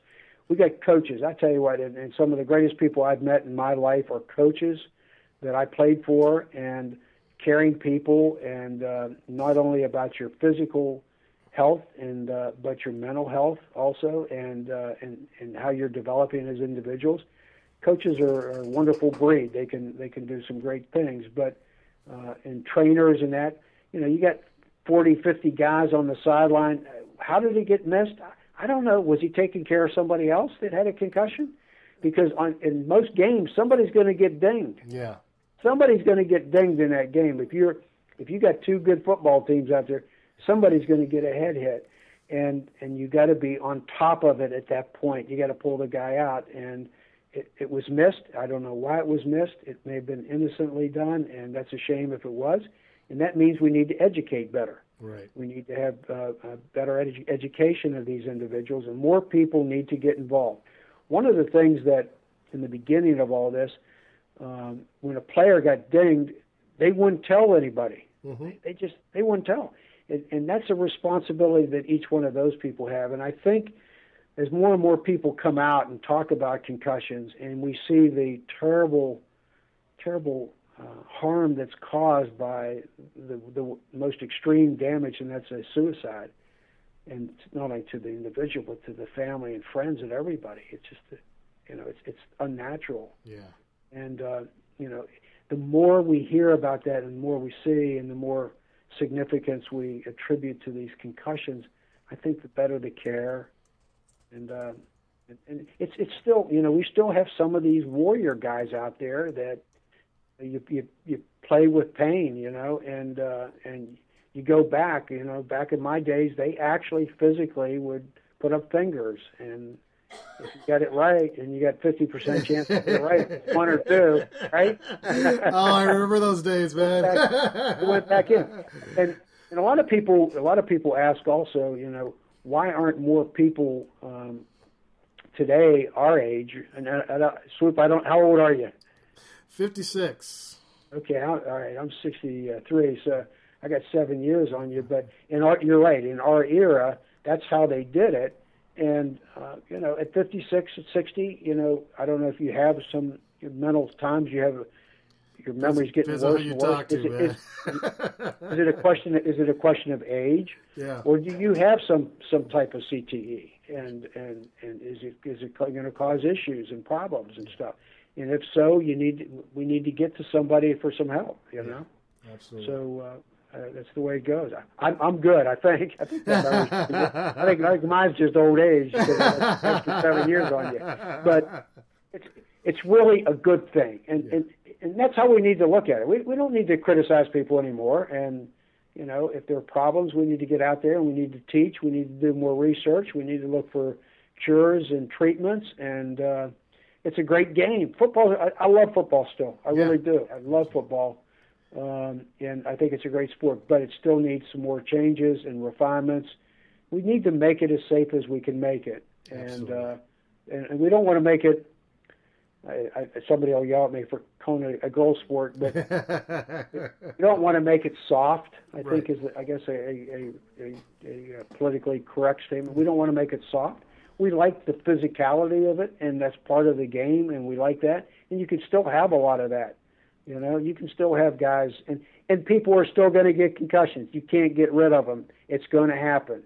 We got coaches. I tell you what, and, and some of the greatest people I've met in my life are coaches that I played for and caring people and uh, not only about your physical health and uh, but your mental health also and uh, and and how you're developing as individuals. Coaches are, are a wonderful breed. They can they can do some great things, but uh, and trainers and that you know you got 40, 50 guys on the sideline. How did he get missed? I don't know. Was he taking care of somebody else that had a concussion? Because on, in most games, somebody's going to get dinged. Yeah. Somebody's going to get dinged in that game. If you're if you got two good football teams out there, somebody's going to get a head hit, and and you got to be on top of it at that point. You got to pull the guy out, and it, it was missed. I don't know why it was missed. It may have been innocently done, and that's a shame if it was. And that means we need to educate better. Right. We need to have uh, a better edu- education of these individuals, and more people need to get involved. One of the things that, in the beginning of all this, um, when a player got dinged, they wouldn't tell anybody. Mm-hmm. They just they wouldn't tell, and, and that's a responsibility that each one of those people have. And I think as more and more people come out and talk about concussions, and we see the terrible, terrible uh, harm that's caused by the, the most extreme damage, and that's a suicide. And not only to the individual, but to the family and friends and everybody. It's just, you know, it's it's unnatural. Yeah. And uh, you know, the more we hear about that, and the more we see, and the more significance we attribute to these concussions, I think the better the care. And uh, and, it's it's still, you know, we still have some of these warrior guys out there that you you you play with pain, you know, and uh, and you go back, you know, back in my days, they actually physically would put up fingers, and if you got it right, and you got fifty percent chance to get it right, one or two, right? oh, I remember those days, man. back, went back in, and and a lot of people, a lot of people ask also, you know, why aren't more people um, today our age? And I, I, Swoop, I don't. How old are you? 56. Okay, all right. I'm 63, so I got seven years on you. But in our, you're right. In our era, that's how they did it. And uh, you know, at 56, at 60, you know, I don't know if you have some mental times you have. Your memory's getting Depends worse and worse. to, is, it, is, is it a question? Is it a question of age, Yeah. or do you have some some type of CTE? And and and is it is it going to cause issues and problems and stuff? And if so, you need we need to get to somebody for some help. You know. Absolutely. So uh, uh, that's the way it goes. I, I'm I'm good. I think. I think that I think, I think mine's just old age that's seven years on you. But it's it's really a good thing, and and and that's how we need to look at it. We we don't need to criticize people anymore, and you know if there are problems, we need to get out there and we need to teach. We need to do more research. We need to look for cures and treatments and. uh it's a great game. Football, I, I love football still. I Yeah. really do. I love football um, and I think it's a great sport, but it still needs some more changes and refinements. We need to make it as safe as we can make it, and uh, and, and we don't want to make it. I, I, somebody will yell at me for calling it a girl sport, but we don't want to make it soft. I Right. think is I guess a a, a, a, a politically correct statement. We don't want to make it soft. We like the physicality of it, and that's part of the game, and we like that. And you can still have a lot of that. You know, you can still have guys, and and people are still going to get concussions. You can't get rid of them. It's going to happen.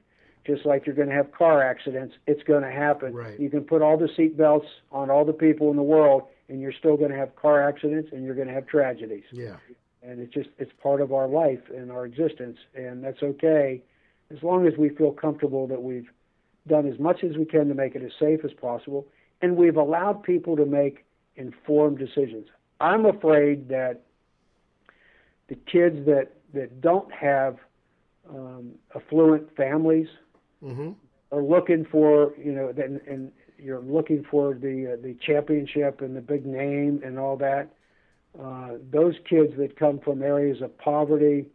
Just like you're going to have car accidents, it's going to happen. Right. You can put all the seat belts on all the people in the world, and you're still going to have car accidents, and you're going to have tragedies yeah. and it's just it's part of our life and our existence and that's okay as long as we feel comfortable that we've done as much as we can to make it as safe as possible and we've allowed people to make informed decisions i'm afraid that the kids that that don't have um, affluent families hmm are looking for you know and, and you're looking for the uh, the championship and the big name and all that. Uh, those kids that come from areas of poverty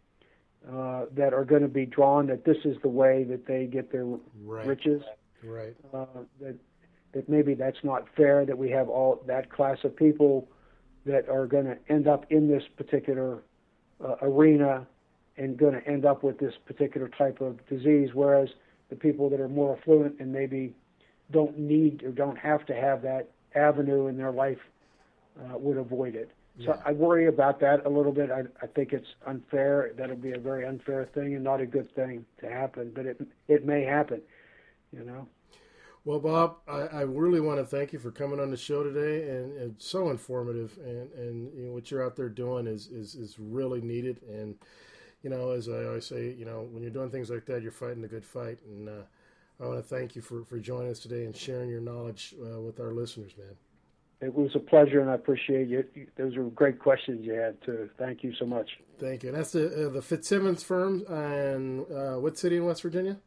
uh, that are going to be drawn that this is the way that they get their Right. riches. Right. Uh, that that maybe that's not fair that we have all that class of people that are going to end up in this particular uh, arena and going to end up with this particular type of disease, whereas the people that are more affluent and maybe don't need or don't have to have that avenue in their life uh, would avoid it. So I worry about that a little bit. I, I think it's unfair. That'll be a very unfair thing and not a good thing to happen. But it it may happen. You know. Well, Bob, I, I really want to thank you for coming on the show today, and, and so informative. And, and you know, what you're out there doing is, is, is really needed. And you know, as I always say, you know, when you're doing things like that, you're fighting a good fight. And uh, I want to thank you for, for joining us today and sharing your knowledge uh, with our listeners, man. It was a pleasure, and I appreciate you. Those were great questions you had too. Thank you so much. Thank you. And that's the uh, the Fitzsimmons firm, and uh, what city in West Virginia?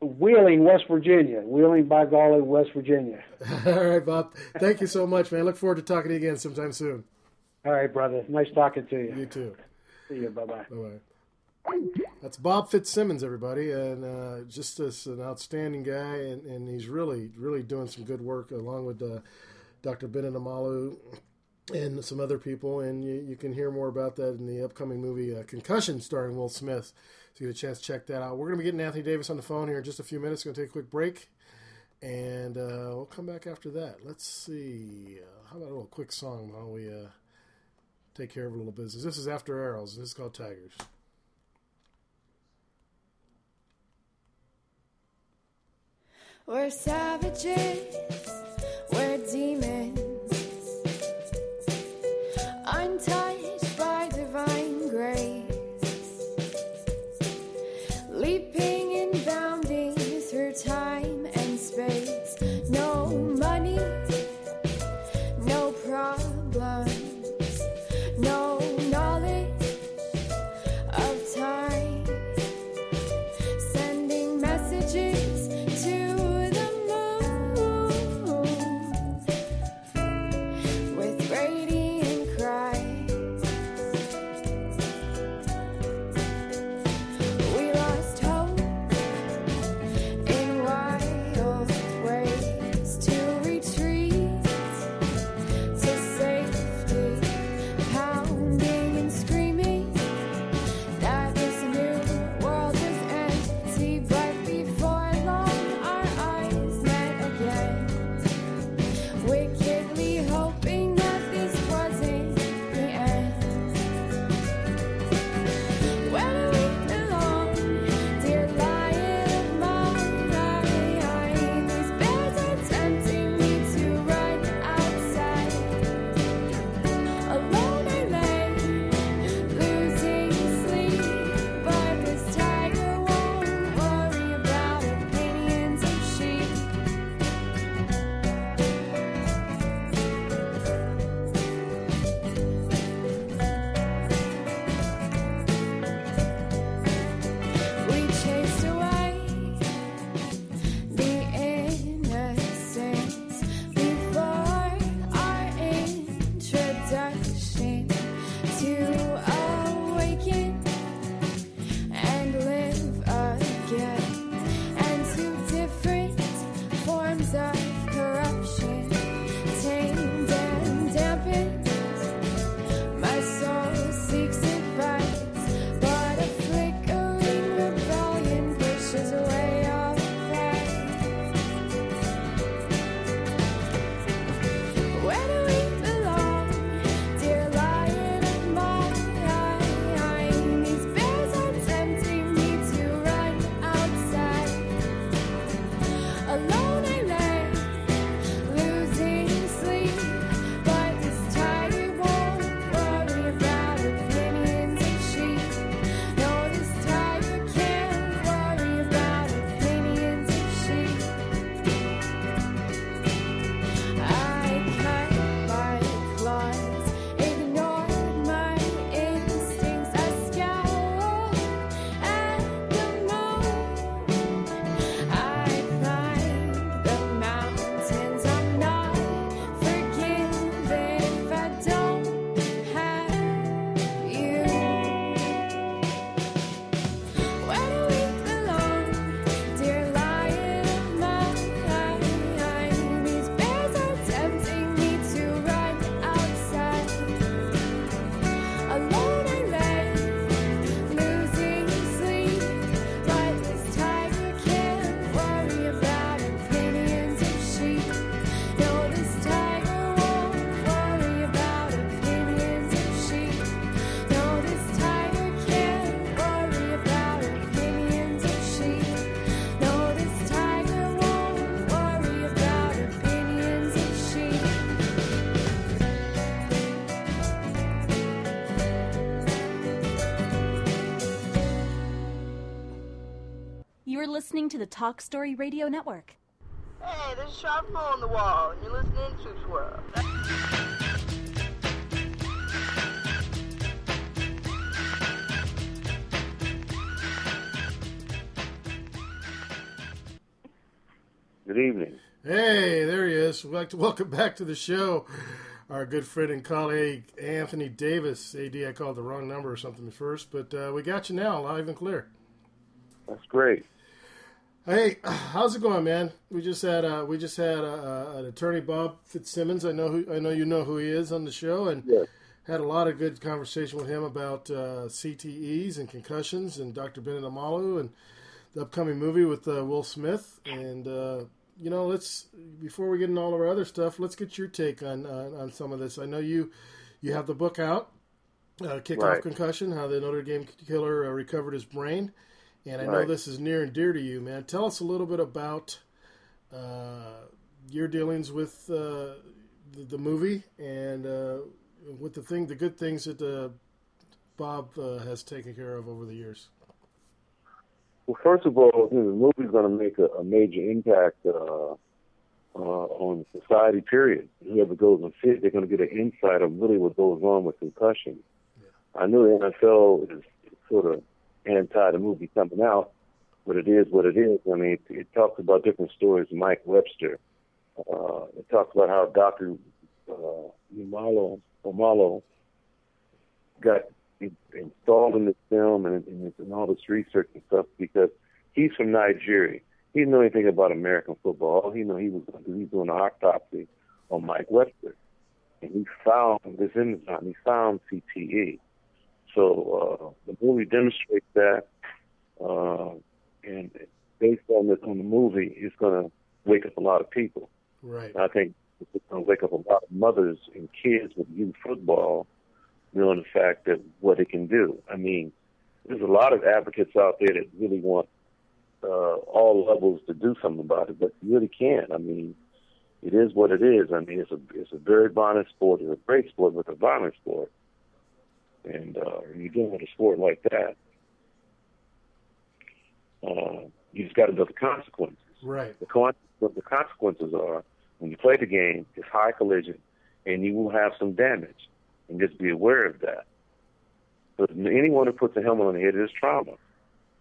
Wheeling, West Virginia. Wheeling, by golly, West Virginia. All right, Bob. Thank you so much, man. Look forward to talking to you again sometime soon. All right, brother. Nice talking to you. You too. See you. Bye bye. Bye bye. That's Bob Fitzsimmons, everybody, and uh, just as an outstanding guy, and, and he's really, really doing some good work along with uh, Dr. Bennet Omalu and some other people. And you, you can hear more about that in the upcoming movie uh, Concussion, starring Will Smith. So you get a chance to check that out. We're going to be getting Anthony Davis on the phone here in just a few minutes. Going to take a quick break, and uh, we'll come back after that. Let's see. Uh, how about a little quick song while we uh, take care of a little business? This is After Arrows. This is called Tigers. We're savages, we're demons, listening to the Talk Story Radio Network. Hey, there's a sharp hole in the wall, and you're listening to Swoops World. Good evening. Hey, there he is. We'd like to welcome back to the show our good friend and colleague Anthony Davis. AD, I called the wrong number or something at first, but uh, we got you now, live and clear. That's great. Hey, how's it going, man? We just had uh, we just had uh, uh, an attorney, Bob Fitzsimmons. I know who I know you know who he is on the show, and had a lot of good conversation with him about uh, CTEs and concussions, and Dr. Bennet Omalu, and the upcoming movie with uh, Will Smith. And uh, you know, let's before we get into all of our other stuff, let's get your take on on, on some of this. I know you you have the book out, uh, Kickoff Right. Concussion: How the Notre Dame Killer uh, Recovered His Brain. And I know Right. this is near and dear to you, man. Tell us a little bit about uh, your dealings with uh, the, the movie and uh, with the thing, the good things that uh, Bob uh, has taken care of over the years. Well, first of all, you know, the movie's going to make a, a major impact uh, uh, on society. Period. Whoever goes and see it, they're going to get an insight of really what goes on with concussion. I know the NFL is sort of anti the movie coming out, but it is what it is. I mean, it, it talks about different stories. Mike Webster. Uh, it talks about how Doctor uh, Umalo Omalo got installed in this film and, and, and all this research and stuff because he's from Nigeria. He didn't know anything about American football. All he knew he was he was doing an autopsy on Mike Webster, and he found this enzyme. He found CTE. So uh, the movie demonstrates that, uh, and based on this on the movie, it's going to wake up a lot of people. Right. I think it's going to wake up a lot of mothers and kids with youth football, knowing the fact that what it can do. I mean, there's a lot of advocates out there that really want uh, all levels to do something about it, but you really can't. I mean, it is what it is. I mean, it's a it's a very violent sport. It's a great sport, but a violent sport. And uh, when you're dealing with a sport like that, uh, you just got to know the consequences. Right. The, con- what the consequences are when you play the game, it's high collision, and you will have some damage. And just be aware of that. But anyone who puts a helmet on the head is trauma.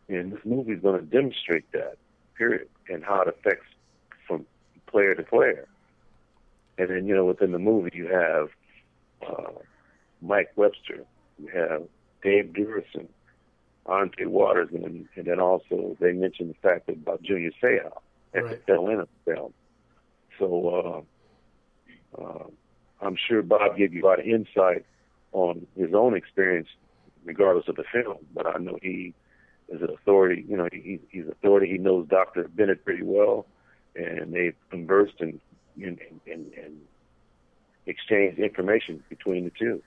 And this movie is going to demonstrate that, period, and how it affects from player to player. And then, you know, within the movie, you have uh, Mike Webster, you have Dave Duerson, Andre Waters, and, then- and then also they mentioned the fact about Junior Seau that Right. the film. So uh, uh, I'm sure Bob gave you a lot of insight on his own experience, regardless of the film. But I know he is an authority. You know, he, he's authority. He knows Dr. Bennet pretty well, and they've conversed and and, and, and exchanged information between the two.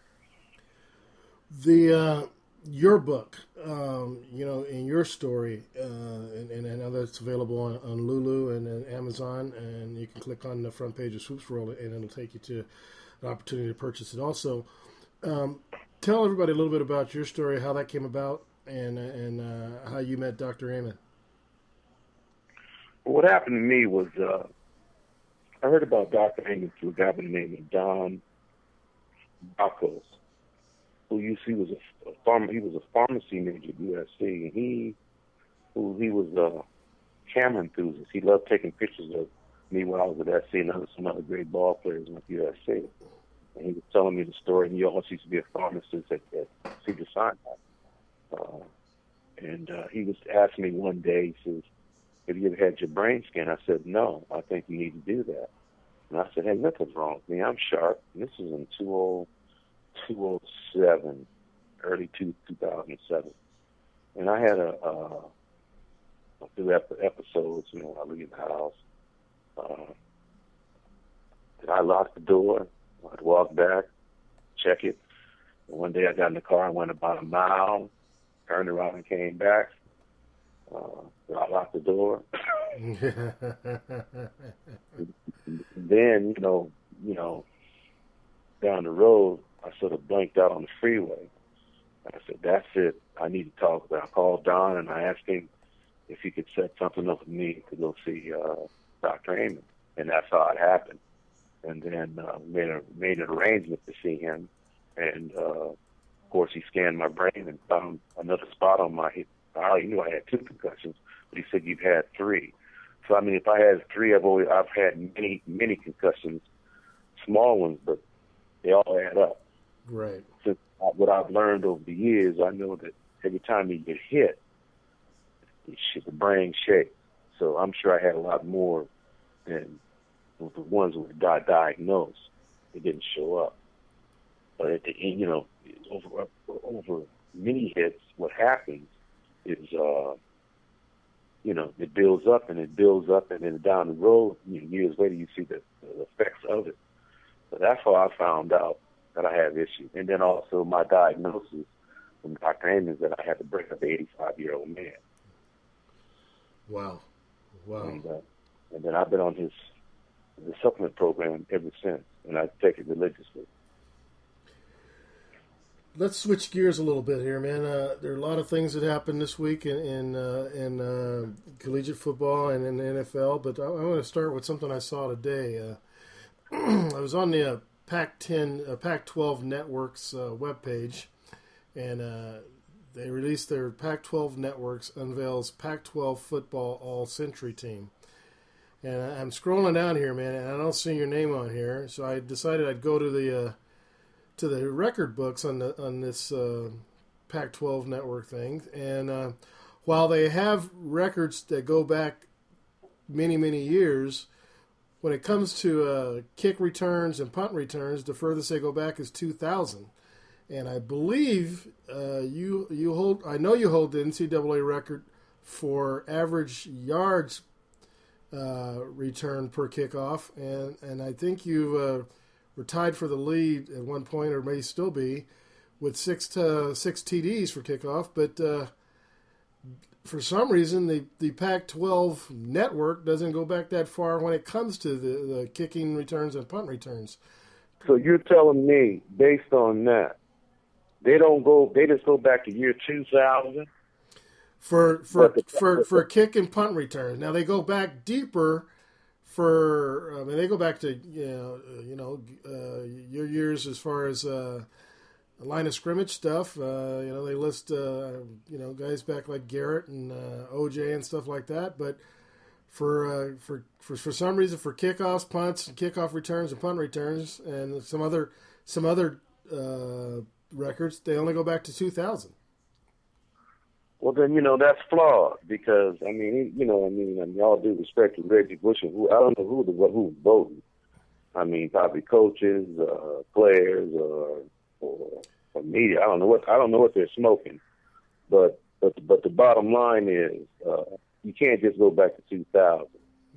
The uh, your book, um, you know, in your story, uh, and, and I know that's available on, on Lulu and, and Amazon, and you can click on the front page of Swoops World, and it'll take you to an opportunity to purchase it. Also, um, tell everybody a little bit about your story, how that came about, and and uh, how you met Dr. Well, what happened to me was uh, I heard about Dr. Amos through a guy by the name of Don Bacos, who used he was a, a farm he was a pharmacy major at USC, and he who he was a camera enthusiast. He loved taking pictures of me when I was at SC and other some other great ball players with USC. And he was telling me the story, and he also used to be a pharmacist at, at Cedar Sinai. Uh, and uh, he was asking me one day, he says, have you ever had your brain scanned? I said, no, I think you need to do that. And I said, hey, nothing's wrong with me. I'm sharp. And this is in 20, 2007, early two, 2007. And I had a, uh, a few ep- episodes, you know, when I leave the house. Uh, I locked the door. I'd walk back, check it. And one day I got in the car and went about a mile, turned around and came back. Uh, I locked the door. then, you know, you know, down the road, I sort of blanked out on the freeway. I said, "That's it. I need to talk." I called Don and I asked him if he could set something up with me to go see uh, Dr. Amen, and that's how it happened. And then uh, made a made an arrangement to see him, and uh, of course he scanned my brain and found another spot on my hip. I already knew I had two concussions, but he said you've had three. So I mean, if I had three, I've always I've had many many concussions, small ones, but they all add up. Right. Since what I've learned over the years, I know that every time you get hit, it sh- the brain shakes. So I'm sure I had a lot more than the ones who got diagnosed. It didn't show up. But at the end, you know, over over many hits, what happens is, uh, you know, it builds up and it builds up, and then down the road, you know, years later, you see the, the effects of it. So that's how I found out that I have issues, and then also my diagnosis from Dr. Amen that I had to break up an 85 year old man. Wow. Wow. And, uh, and then I've been on his the supplement program ever since, and I take it religiously. Let's switch gears a little bit here, man. Uh, there are a lot of things that happened this week in in, uh, in uh, collegiate football and in the NFL, but I, I want to start with something I saw today. Uh, I was on the uh, Pac-10, uh, Pac-12 networks uh, webpage, and uh, they released their Pac-12 networks unveils Pac-12 football all-century team. And I'm scrolling down here, man, and I don't see your name on here, so I decided I'd go to the uh, to the record books on the on this uh, Pac-12 network thing, and uh, while they have records that go back many many years, when it comes to uh, kick returns and punt returns, the furthest they go back is 2000, and I believe uh, you you hold I know you hold the NCAA record for average yards uh, return per kickoff, and and I think you uh, were tied for the lead at one point, or may still be, with six to six TDs for kickoff. But uh, for some reason, the the Pac-12 network doesn't go back that far when it comes to the, the kicking returns and punt returns. So you're telling me, based on that, they don't go, they just go back to year 2000? for for the- for for kick and punt returns. Now they go back deeper for. I mean, they go back to you know uh, you know uh, your years as far as uh, line of scrimmage stuff. Uh, you know, they list uh, you know guys back like Garrett and uh, OJ and stuff like that. But for uh, for for for some reason, for kickoffs, punts, and kickoff returns, and punt returns, and some other some other uh, records, they only go back to 2000. Well, then, you know, that's flawed because, I mean, you know, I mean, I mean, all due respect to Reggie Bush and who, I don't know who the, who voting. I mean, probably coaches, uh, players, or, or, or media. I don't know what, I don't know what they're smoking. But, but, but the bottom line is, uh, you can't just go back to 2000.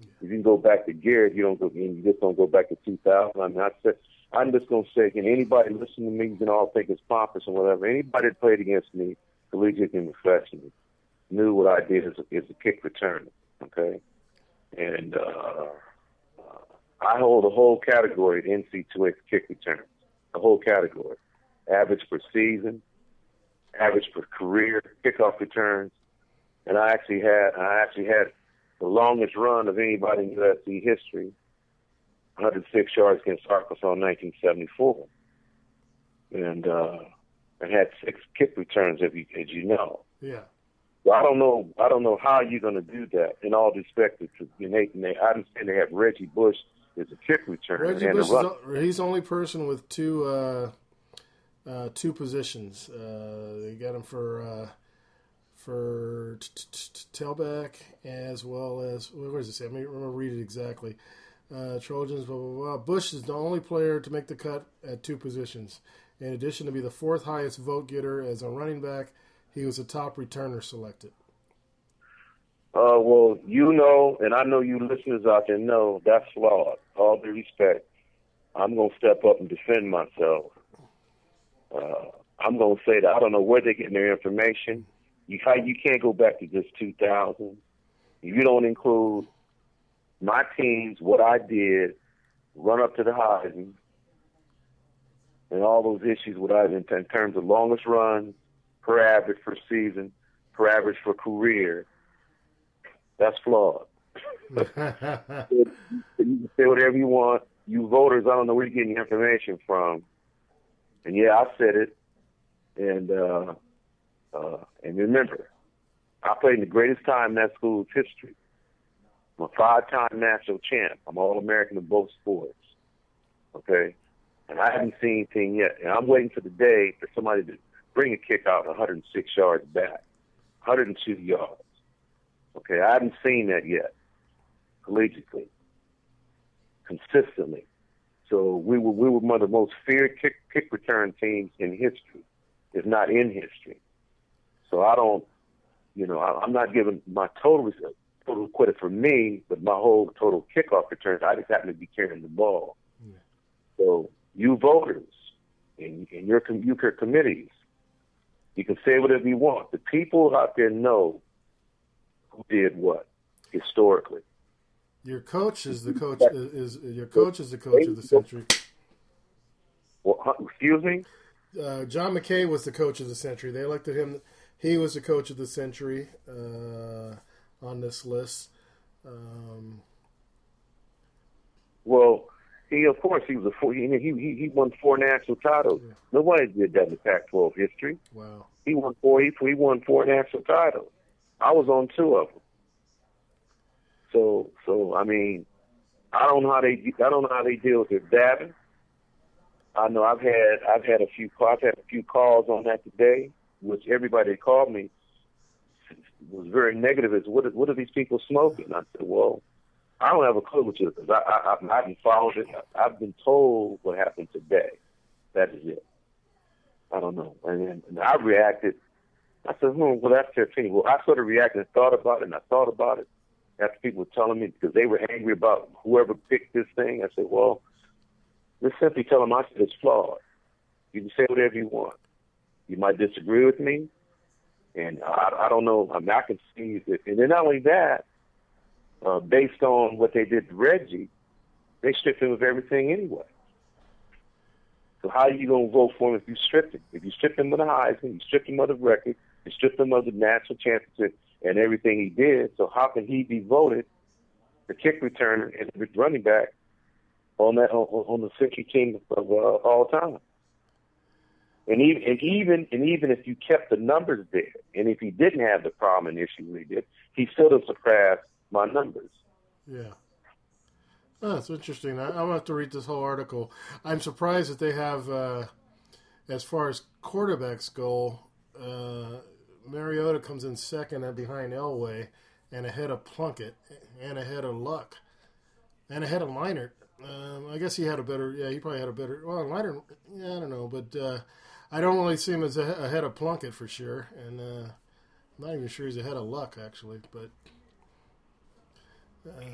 If you can go back to Garrett, you don't go, you just don't go back to 2000. I mean, I said, I'm just going to say, can anybody listen to me? You can all think it's pompous or whatever. Anybody that played against me, collegiate and professional, knew what I did as a, as a kick returner. Okay, and uh, uh, I hold the whole category of NC2A kick returns, the whole category, average per season, average per career kickoff returns, and I actually had I actually had the longest run of anybody in USC history, 106 yards against Arkansas in 1974, and. uh and had six kick returns, as you, as you know. Yeah. Well, I don't know. I don't know how you're going to do that. In all respect to Nathan, they, I understand they have Reggie Bush as a kick returner Reggie and Bush is he's the only person with two uh, uh, two positions. Uh, they got him for uh, for t- t- t- tailback as well as where does it say? Me, let me read it exactly. Uh, Trojans, blah, blah, blah. Bush is the only player to make the cut at two positions. In addition to be the fourth highest vote getter as a running back, he was the top returner selected. Uh, well, you know, and I know you listeners out there know that's flawed. All due respect, I'm to step up and defend myself. Uh, I'm going to say that I don't know where they're getting their information. You how you can't go back to just 2000. You don't include my teams, what I did, run up to the Heisman, and all those issues what I in, in terms of longest runs per average per season, per average for career, That's flawed. you can say whatever you want. You voters, I don't know where you're getting your information from. And yeah, I said it. And uh, uh, and remember, I played in the greatest time in that school's history. I'm a five-time national champ. I'm All-American in both sports. Okay, and I haven't seen anything yet. And I'm waiting for the day for somebody to bring a kick out 106 yards back, 102 yards. Okay, I haven't seen that yet, collegiately, consistently. So we were we were one of the most feared kick kick return teams in history, if not in history. So I don't, you know, I, I'm not giving my total total credit for me, but my whole total kickoff returns. I just happen to be carrying the ball. Yeah. So you voters and, and your your committees, you can say whatever you want. The people out there know who did what historically. Your coach is the coach is, is your coach is the coach of the century. Well, excuse me. Uh, John McKay was the coach of the century. They elected him. He was the coach of the century uh, on this list. Um, well, he of course he was a four, he he he won four national titles. Yeah. Nobody did that in Pac-12 history. Wow. He won four. He, he won four national titles. I was on two of them. So, so I mean, I don't know how they I don't know how they deal with their dabbing. I know I've had I've had a few I've had a few calls on that today, which everybody that called me was very negative. As what what are these people smoking? I said, well, I don't have a clue what you because I, I I haven't followed it. I've been told what happened today. That is it. I don't know. And, and I reacted. I said, hmm, well, that's their opinion. Well, I sort of reacted and thought about it, and I thought about it after people were telling me because they were angry about whoever picked this thing. I said, well, just simply tell them I said it's flawed. You can say whatever you want. You might disagree with me, and I, I don't know. I mean, I can see it. And then not only that, uh, based on what they did to Reggie, they stripped him of everything anyway. So how are you going to vote for him if you strip him? If you strip him of the Heisman, you strip him of the record, you strip him of the national championship, and everything he did. So how can he be voted the kick returner and the running back on that on, on the century team of uh, all time? And even and even and even if you kept the numbers there, and if he didn't have the problem and issue he did, he still have surpassed my numbers. Yeah. Oh, that's interesting. I, gonna have to read this whole article. I'm surprised that they have, uh, as far as quarterbacks go, uh, Mariota comes in second behind Elway, and ahead of Plunkett, and ahead of Luck, and ahead of Leinart. Um, I guess he had a better. Yeah, he probably had a better. Well, Leinart. Yeah, I don't know, but uh, I don't really see him as ahead of Plunkett for sure, and uh, I'm not even sure he's ahead of Luck actually. But uh,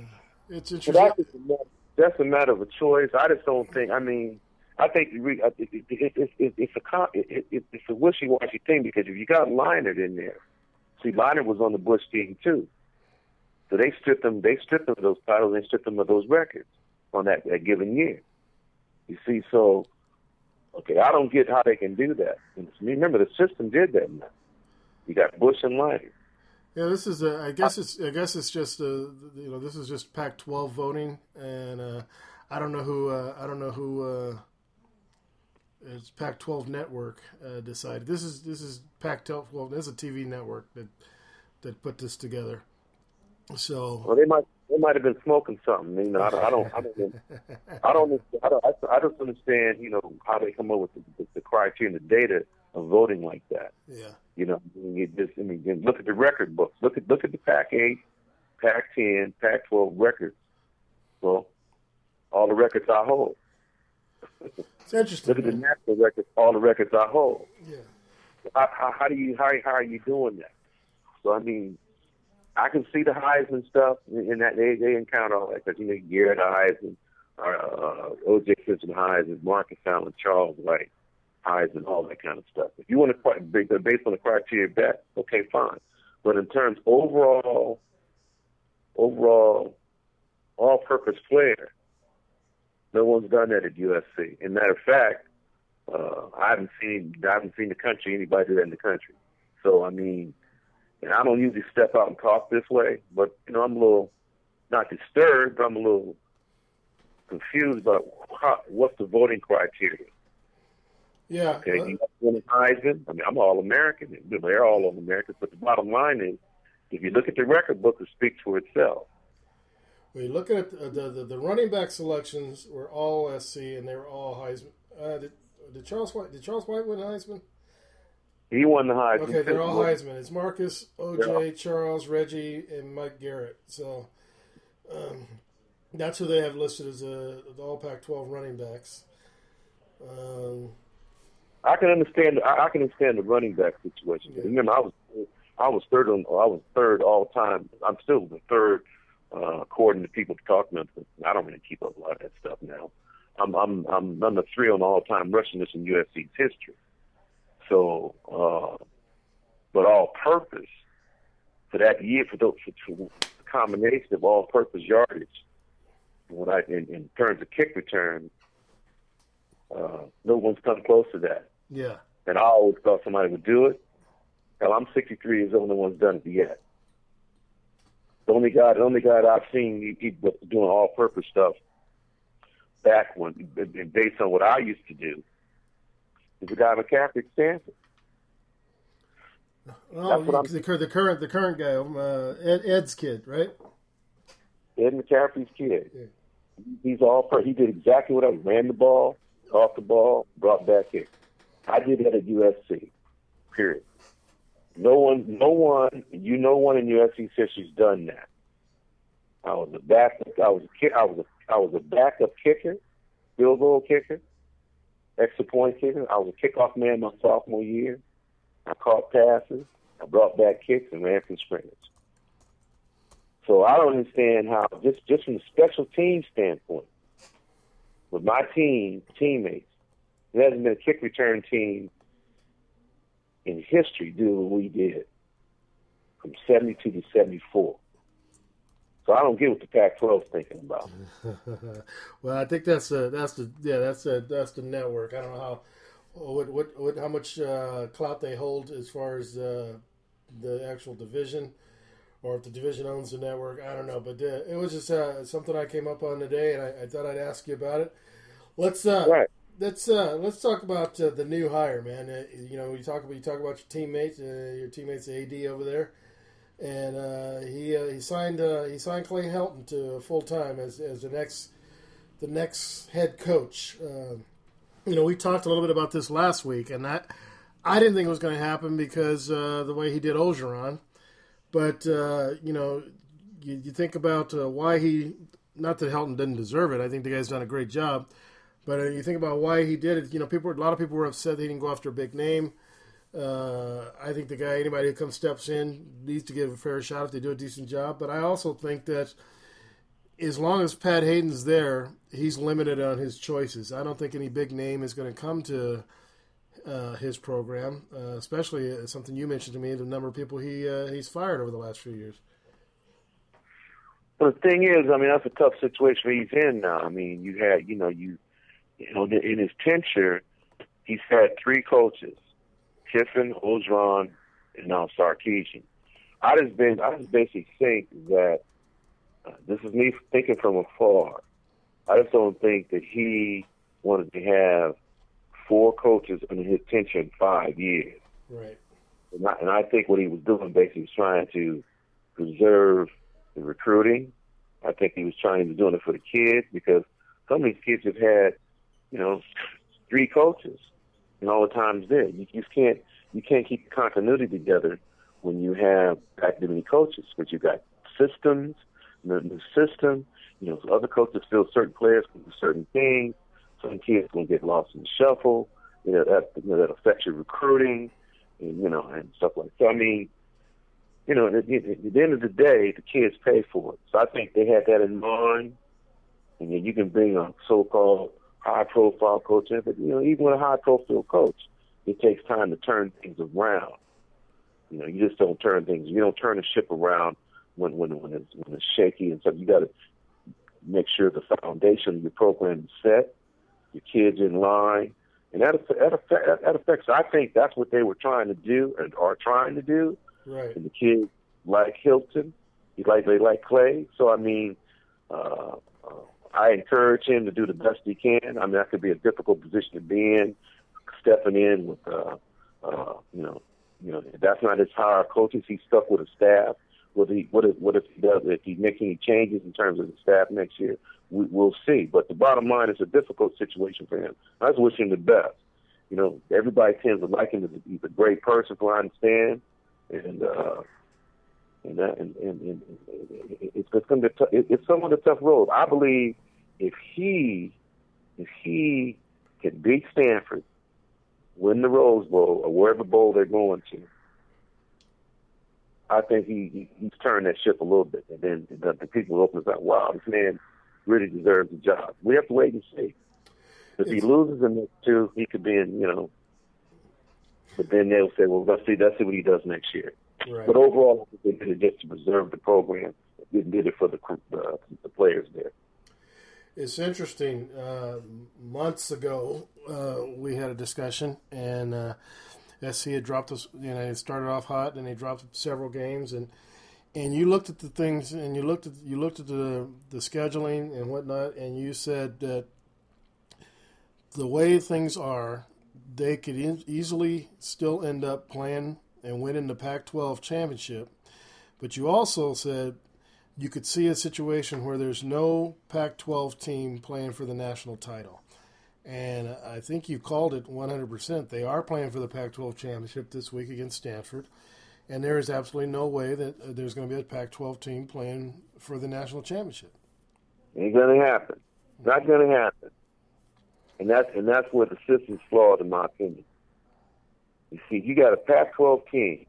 it's interesting. Well, that's, a matter, that's a matter of a choice. I just don't think. I mean I think it, it's a it, it, it's a wishy-washy thing because if you got Leinart in there, see Leinart was on the Bush team too, so they stripped them. They stripped them of those titles. They stripped them of those records on that, that given year. You see, so okay, I don't get how they can do that. And remember, the system did that. Now. You got Bush and Leinart. Yeah, this is. A, I guess it's. I guess it's just. A, you know, this is just Pac-12 voting, and uh, I don't know who. Uh, I don't know who. Uh, it's Pac-12 network uh, decided this is this is Pac-12. Well, there's a TV network that that put this together. So well, they might they might have been smoking something. You know, I don't I don't I don't I don't I, don't, I, I don't understand. You know how they come up with the, the, the criteria and the data of voting like that. Yeah. You know, you just I mean, look at the record books. Look at look at the Pac-8, Pac-10, Pac-12 records. Well, all the records I hold. It's interesting. Look at the national records, all the records I hold. Yeah. How, how, how do you how, how are you doing that? So I mean, I can see the Heisman stuff in that they they encounter all that because you know Garrett Heisman, uh, O.J. Simpson Heisman, Marcus Allen, Charles White Heisman, all that kind of stuff. If you want to quite, based on the criteria of that, okay, fine. But in terms overall, overall, all-purpose player, no one's done that at USC. And matter of fact, uh, I haven't seen I haven't seen the country anybody do that in the country. So I mean, And I don't usually step out and talk this way, but you know, I'm a little not disturbed, but I'm a little confused about how, what's the voting criteria. Yeah. Okay, uh, you win Heisman. I mean, I'm all American. They're all of Americans, but the bottom line is, if you look at the record book, it speaks for itself. We look at the, the, the, the running back selections were all SC and they were all Heisman. Uh, did, did Charles White did Charles White win Heisman? He won the Heisman. Okay, they're all Heisman. It's Marcus, OJ, Charles, Reggie, and Mike Garrett. So um, that's who they have listed as uh, the All Pac-12 running backs. Um, I can understand. I, I can understand the running back situation. Yeah. Remember, I was I was third on. I was third all time. I'm still the third, uh, according to people talking. To, I don't really keep up a lot of that stuff now. I'm I'm I'm number three on all time rushing list in USC's history. So, uh, but all purpose for that year for those for, for the combination of all purpose yardage. What I in, in terms of kick return, uh, no one's come close to that yeah, and I always thought somebody would do it. Hell, I'm 63 years old, no one's done it yet. The only guy, the only guy that I've seen he, he was doing all-purpose stuff back when, based on what I used to do, is the guy McCaffrey Stanford. oh, That's what I'm- the, the current the current guy, um, uh, Ed, Ed's kid, right? Ed McCaffrey's kid. Yeah. He's all for. He did exactly what I ran the ball, off the ball, brought back here. I did that at USC. Period. No one, no one, you know one in USC history's done that. I was a back. I was a kick. I was a. I was a backup kicker, field goal kicker, extra point kicker. I was a kickoff man my sophomore year. I caught passes. I brought back kicks and ran from scrimmage. So I don't understand how just just from the special team standpoint, with my team teammates, there hasn't been a kick return team in history do what we did from seventy two to seventy four. So I don't get what the Pac-12 is thinking about. well, I think that's the that's the yeah that's the that's the network. I don't know how what what, what how much uh, clout they hold as far as uh, the actual division, or if the division owns the network. I don't know, but uh, it was just uh, something I came up on today, and I, I thought I'd ask you about it. Let's uh, Right. Let's uh, let's talk about uh, the new hire, man. Uh, you know, you talk about you talk about your teammates, uh, your teammates AD over there, and uh, he uh, he signed he signed Clay Helton to full time as as the next the next head coach. Um you know, we talked a little bit about this last week, and that I didn't think it was going to happen because the way he did Orgeron. But you know, you, you think about why he. Not that Helton didn't deserve it. I think the guy's done a great job. But uh, you think about why he did it. You know, people, a lot of people were upset that he didn't go after a big name. Uh, I think the guy, anybody who comes steps in, needs to give a fair shot if they do a decent job. But I also think that as long as Pat Haden's there, he's limited on his choices. I don't think any big name is going to come to uh, his program, uh, especially uh, something you mentioned to me, the number of people he uh, he's fired over the last few years. But the thing is, I mean, that's a tough situation he's in now. I mean, you had, you know, you, you know, in his tenure, he's had three coaches: Kiffin, Orgeron, and now Sarkisian. I just been, I just basically think that uh, this is me thinking from afar. I just don't think that he wanted to have four coaches under his tenure in five years. Right. And I, and I think what he was doing basically was trying to preserve the recruiting. I think he was trying to doing it for the kids because some of these kids have had, you know, three coaches and all the times there. You just can't you can't keep continuity together when you have that many coaches. But you've got systems, the new system. You know, other coaches feel certain players can do certain things. Some kids gonna get lost in the shuffle. You know that you know that affects your recruiting, and you know and stuff like that. So I mean, you know, at the, at the end of the day, the kids pay for it. So I think they had that in mind. And then you can bring a so-called high-profile coach in, but you know, even with a high-profile coach, it takes time to turn things around. You know, you just don't turn things. You don't turn the ship around when when when it's when it's shaky and stuff. You got to make sure the foundation of your program is set, your kids in line, and that that affects. That affects. I think that's what they were trying to do and are trying to do. Right. And the kids like Helton. He like they like Clay. So I mean, uh, uh, I encourage him to do the best he can. I mean, that could be a difficult position to be in, stepping in with, uh, uh, you know, you know, that's not his hire coaches. He's stuck with a staff. What he what if what if he does if he makes any changes in terms of the staff next year? We, we'll see. But the bottom line is a difficult situation for him. I just wish him the best. You know, everybody tends to like him. He's a great person, what I understand, and uh, and, that, and, and, and it's, it's going to be t- it's somewhat a tough road. I believe if he if he can beat Stanford, win the Rose Bowl or wherever bowl they're going to, I think he, he he's turned that ship a little bit, and then the, the people open up. Wow, this man really deserves the job. We have to wait and see. If he loses in this two, he could be in, you know. But then they'll say, well, let's see, let's see what he does next year. Right. But overall, they did it just to preserve the program. They did it for the uh, the players there. It's interesting. Uh, months ago, uh, we had a discussion, and uh, SC had dropped us. You know, it started off hot, and they dropped several games, and and you looked at the things, and you looked at you looked at the the scheduling and whatnot, and you said that the way things are, they could e- easily still end up playing and winning the Pac-12 championship. But you also said you could see a situation where there's no Pac 12 team playing for the national title. And I think you called it 100%. They are playing for the Pac 12 championship this week against Stanford. And there is absolutely no way that uh, there's going to be a Pac 12 team playing for the national championship. Ain't going to happen. Not going to happen. And that's, and that's where the system's flawed, in my opinion. You see, you got a Pac 12 team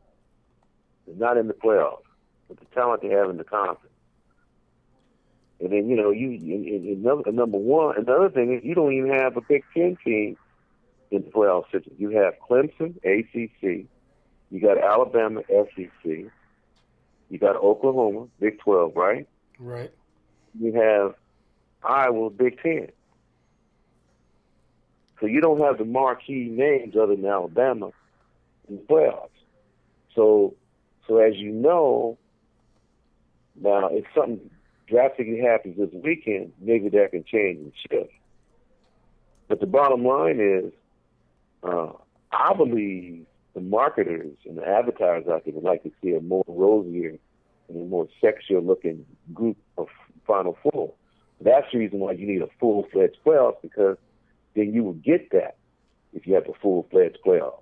that's not in the playoffs with the talent they have in the conference. And then you know you in, in number, number one. Another thing is you don't even have a Big Ten team in the playoff system. You have Clemson, ACC. You got Alabama, SEC. You got Oklahoma, Big Twelve, right? Right. You have Iowa, Big Ten. So you don't have the marquee names other than Alabama the playoffs. So, so as you know, now if something drastically happens this weekend, maybe that can change and shift. But the bottom line is, uh, I believe the marketers and the advertisers out there would like to see a more rosier and a more sexier looking group of Final Four. That's the reason why you need a full fledged playoff because then you will get that if you have a full fledged playoff.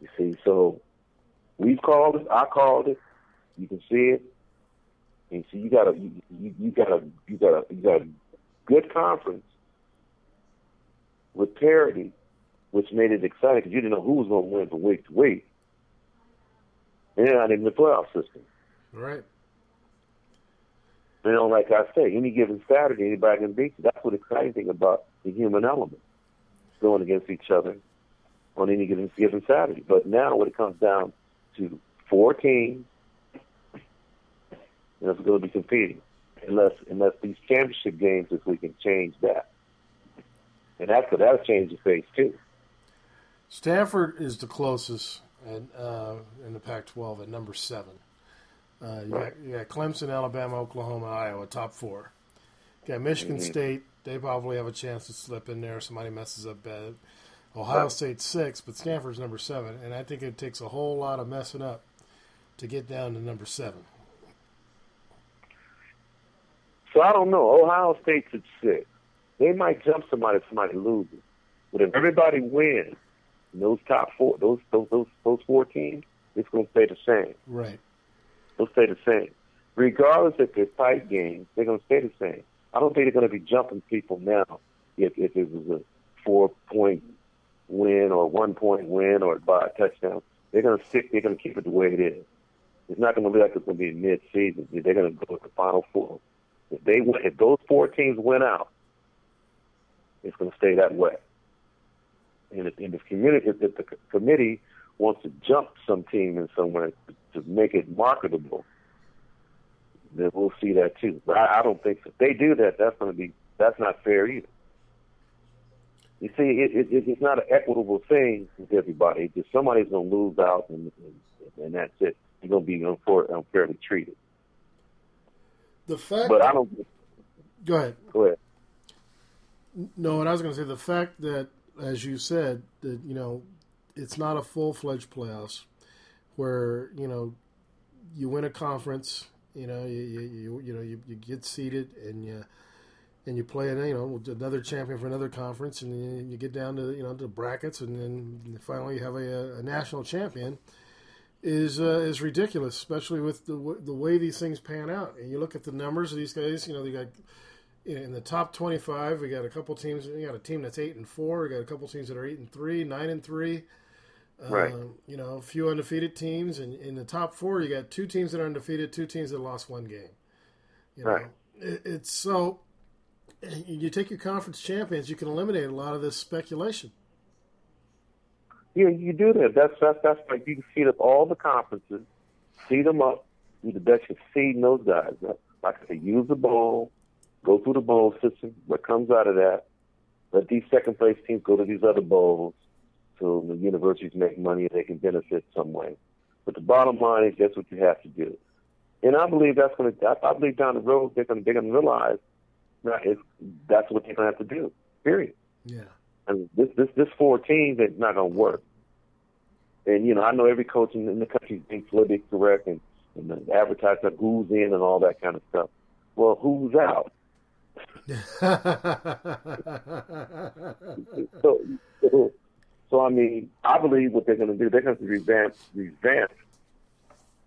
You see, so we've called it. I called it. You can see it. And so you got a you, you, got a you got a you got a good conference with parity, which made it exciting because you didn't know who was going to win from week to week. And not in the playoff system. Right. You know, like I say, any given Saturday, anybody can beat you. That's what exciting thing about the human element, going against each other on any given given Saturday. But now, when it comes down to four teams, and it's going to be competing, unless unless these championship games this week can change that, and that's that'll change the face too. Stanford is the closest at, uh, in the Pac-12 at number seven. Uh, you, got, you got Clemson, Alabama, Oklahoma, Iowa, top four. You got Michigan Mhm. State. They probably have a chance to slip in there. Somebody messes up bad. Ohio. State's six, but Stanford's number seven, and I think it takes a whole lot of messing up to get down to number seven. So I don't know. Ohio State's at six. They might jump somebody if somebody loses. But if everybody wins, in those top four, those those those, those four teams, it's going to stay the same. Right. They'll stay the same. Regardless if they're tight games, they're going to stay the same. I don't think they're going to be jumping people now if if it was a four point win or one point win or by a touchdown. They're going to stick. They're going to keep it the way it is. It's not going to be like it's going to be mid season. They're going to go to the final four. If they win, if those four teams win out, it's going to stay that way. And if, and if community, if the committee wants to jump some team in somewhere to make it marketable, then we'll see that too. But I, I don't think so. if they do that, that's going to be that's not fair either. You see, it, it, it's not an equitable thing with everybody. Just somebody's going to lose out, and, and and that's it. You're gonna be unfair, unfairly treated. The fact, But I don't. go ahead. Go ahead. No, what I was going to say, the fact that, as you said, that you know, it's not a full fledged playoffs, where you know, you win a conference, you know, you you, you, you know you, you get seated and you and you play you know another champion for another conference, and you, you get down to you know the brackets, and then finally you have a, a national champion. Is uh, is ridiculous, especially with the w- the way these things pan out. And you look at the numbers of these guys. You know, they got in the top 25 we got a couple teams we got a team that's 8 and 4 we got a couple teams that are 8 and 3 9 and 3 Right. Um, you know a few undefeated teams and in the top 4 you got two teams that are undefeated two teams that lost one game you know Right. it, it's so you take your conference champions you can eliminate a lot of this speculation Yeah, you do that. That's that's that's like you can seed up all the conferences, seed them up, do the best of seeding those guys. Like I said, use the bowl, go through the bowl system. What comes out of that, let these second place teams go to these other bowls, so the universities make money and they can benefit some way. But the bottom line is that's what you have to do. And I believe that's going to. I believe down the road they're going to they're going to realize that it's, that's what they're going to have to do. Period. yeah And this this this four teams is not going to work. And you know, I know every coach in, in the country is being politically correct and, and the advertiser who's in and all that kind of stuff. Well, who's out? So, so, so I mean, I believe what they're going to do, they're going to revamp revamp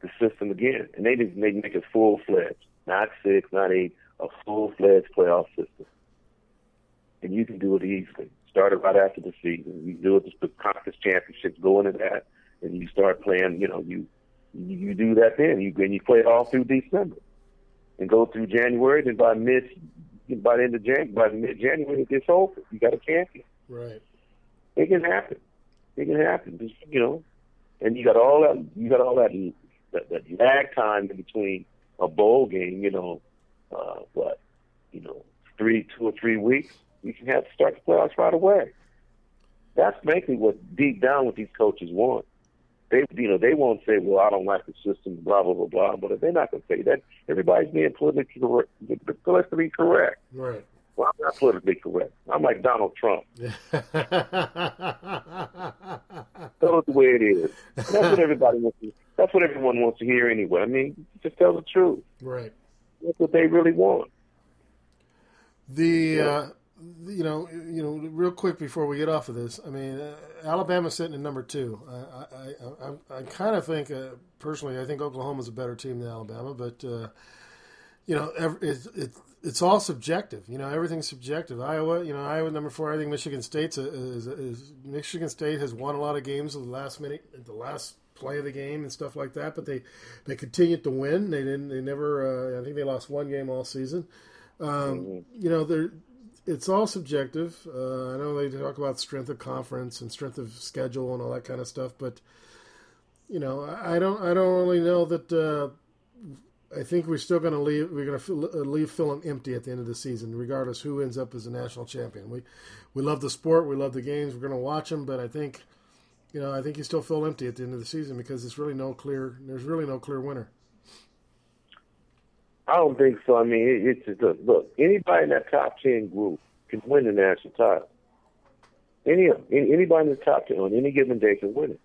the system again, and they just make make it full fledged, not six, not eight, a full fledged playoff system. And you can do it easily. Start it right after the season. You do it just the conference championships, go into that, and you start playing. You know, you you, you do that then. You and you play it all through December, and go through January. Then by mid by the end of Jan by mid January it gets over. You got a champion. right It can happen. It can happen. Just, you know, and you got all that. You got all that that, that lag time in between a bowl game. You know, uh, what? You know, three, two or three weeks. You can have to start the playoffs right away. That's basically what deep down what these coaches want. They, you know, they won't say, "Well, I don't like the system," blah blah blah blah. But they're not going to say that. Everybody's being politically correct. Politically correct. right Well, I'm not politically correct. I'm like Donald Trump. Tell it the way it is. That's what everybody wants. To, that's what everyone wants to hear anyway. I mean, just tell the truth. right That's what they really want. The uh, you know you know real quick before we get off of this, I mean uh, Alabama's sitting at number two. I I, I, I, kind of think uh, personally I think Oklahoma's a better team than Alabama, but uh, you know ev it's it's it's all subjective. You know everything's subjective. Iowa, you know Iowa number four. I think Michigan State's a, is, is Michigan State has won a lot of games at the last minute, at the last play of the game and stuff like that. But they they continued to win. They didn't. They never. Uh, I think they lost one game all season. Um, you know, they're, it's all subjective. Uh, I know they talk about strength of conference and strength of schedule and all that kind of stuff, but you know, I don't, I don't really know that. Uh, I think we're still going to leave. We're going to leave Philem empty at the end of the season, regardless who ends up as a national champion. We we love the sport, we love the games, we're going to watch them, but I think, you know, I think you still feel empty at the end of the season because there's really no clear. There's really no clear winner. I don't think so. I mean, it, it's just look. Anybody in that top ten group can win the national title. Any of any, anybody in the top ten on any given day can win it.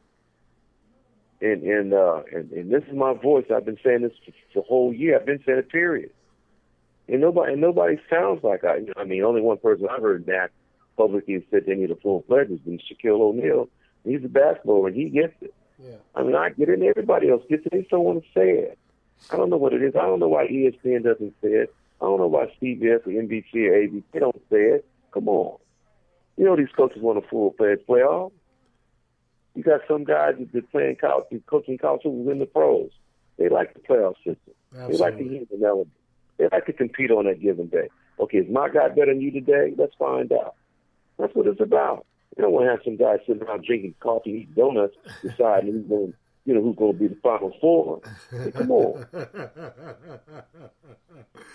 And and uh and, and this is my voice. I've been saying this for the whole year. I've been saying it. Period. And nobody and nobody sounds like I. I mean, only one person I've heard that publicly said they need a full fledged has been Shaquille O'Neal. He's a basketball and he gets it. Yeah. I mean, I get it, and everybody else gets it. They still want to say it. I don't know what it is. I don't know why ESPN doesn't say it. I don't know why CBS or NBC or ABC they don't say it. Come on. You know these coaches want a full fledged playoff. You got some guys that are playing college, coaching college who who's in the pros. They like the playoff system. They like Absolutely. the element. They like to compete on that given day. Okay, is my guy better than you today? Let's find out. That's what it's about. You don't want to have some guy sitting around drinking coffee, eating donuts, deciding who's going, you know, who's going to be the final four. Hey, come on.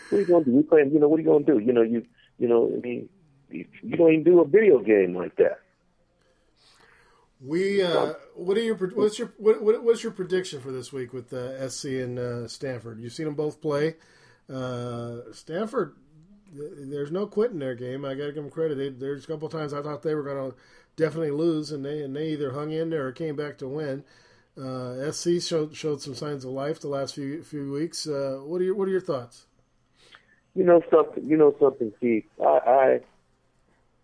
What are you going to do? We playing, you know, what are you going to do? You know, you, you know, I mean, you you don't even do a video game like that. We uh, what are your what's your what, what what's your prediction for this week with uh, SC and uh, Stanford? You've seen them both play. Uh, Stanford, there's no quitting their game. I got to give them credit. They, there's a couple times I thought they were going to definitely lose, and they and they either hung in there or came back to win. Uh, SC showed showed some signs of life the last few few weeks. Uh, what are your what are your thoughts? You know something. You know something, Keith. I,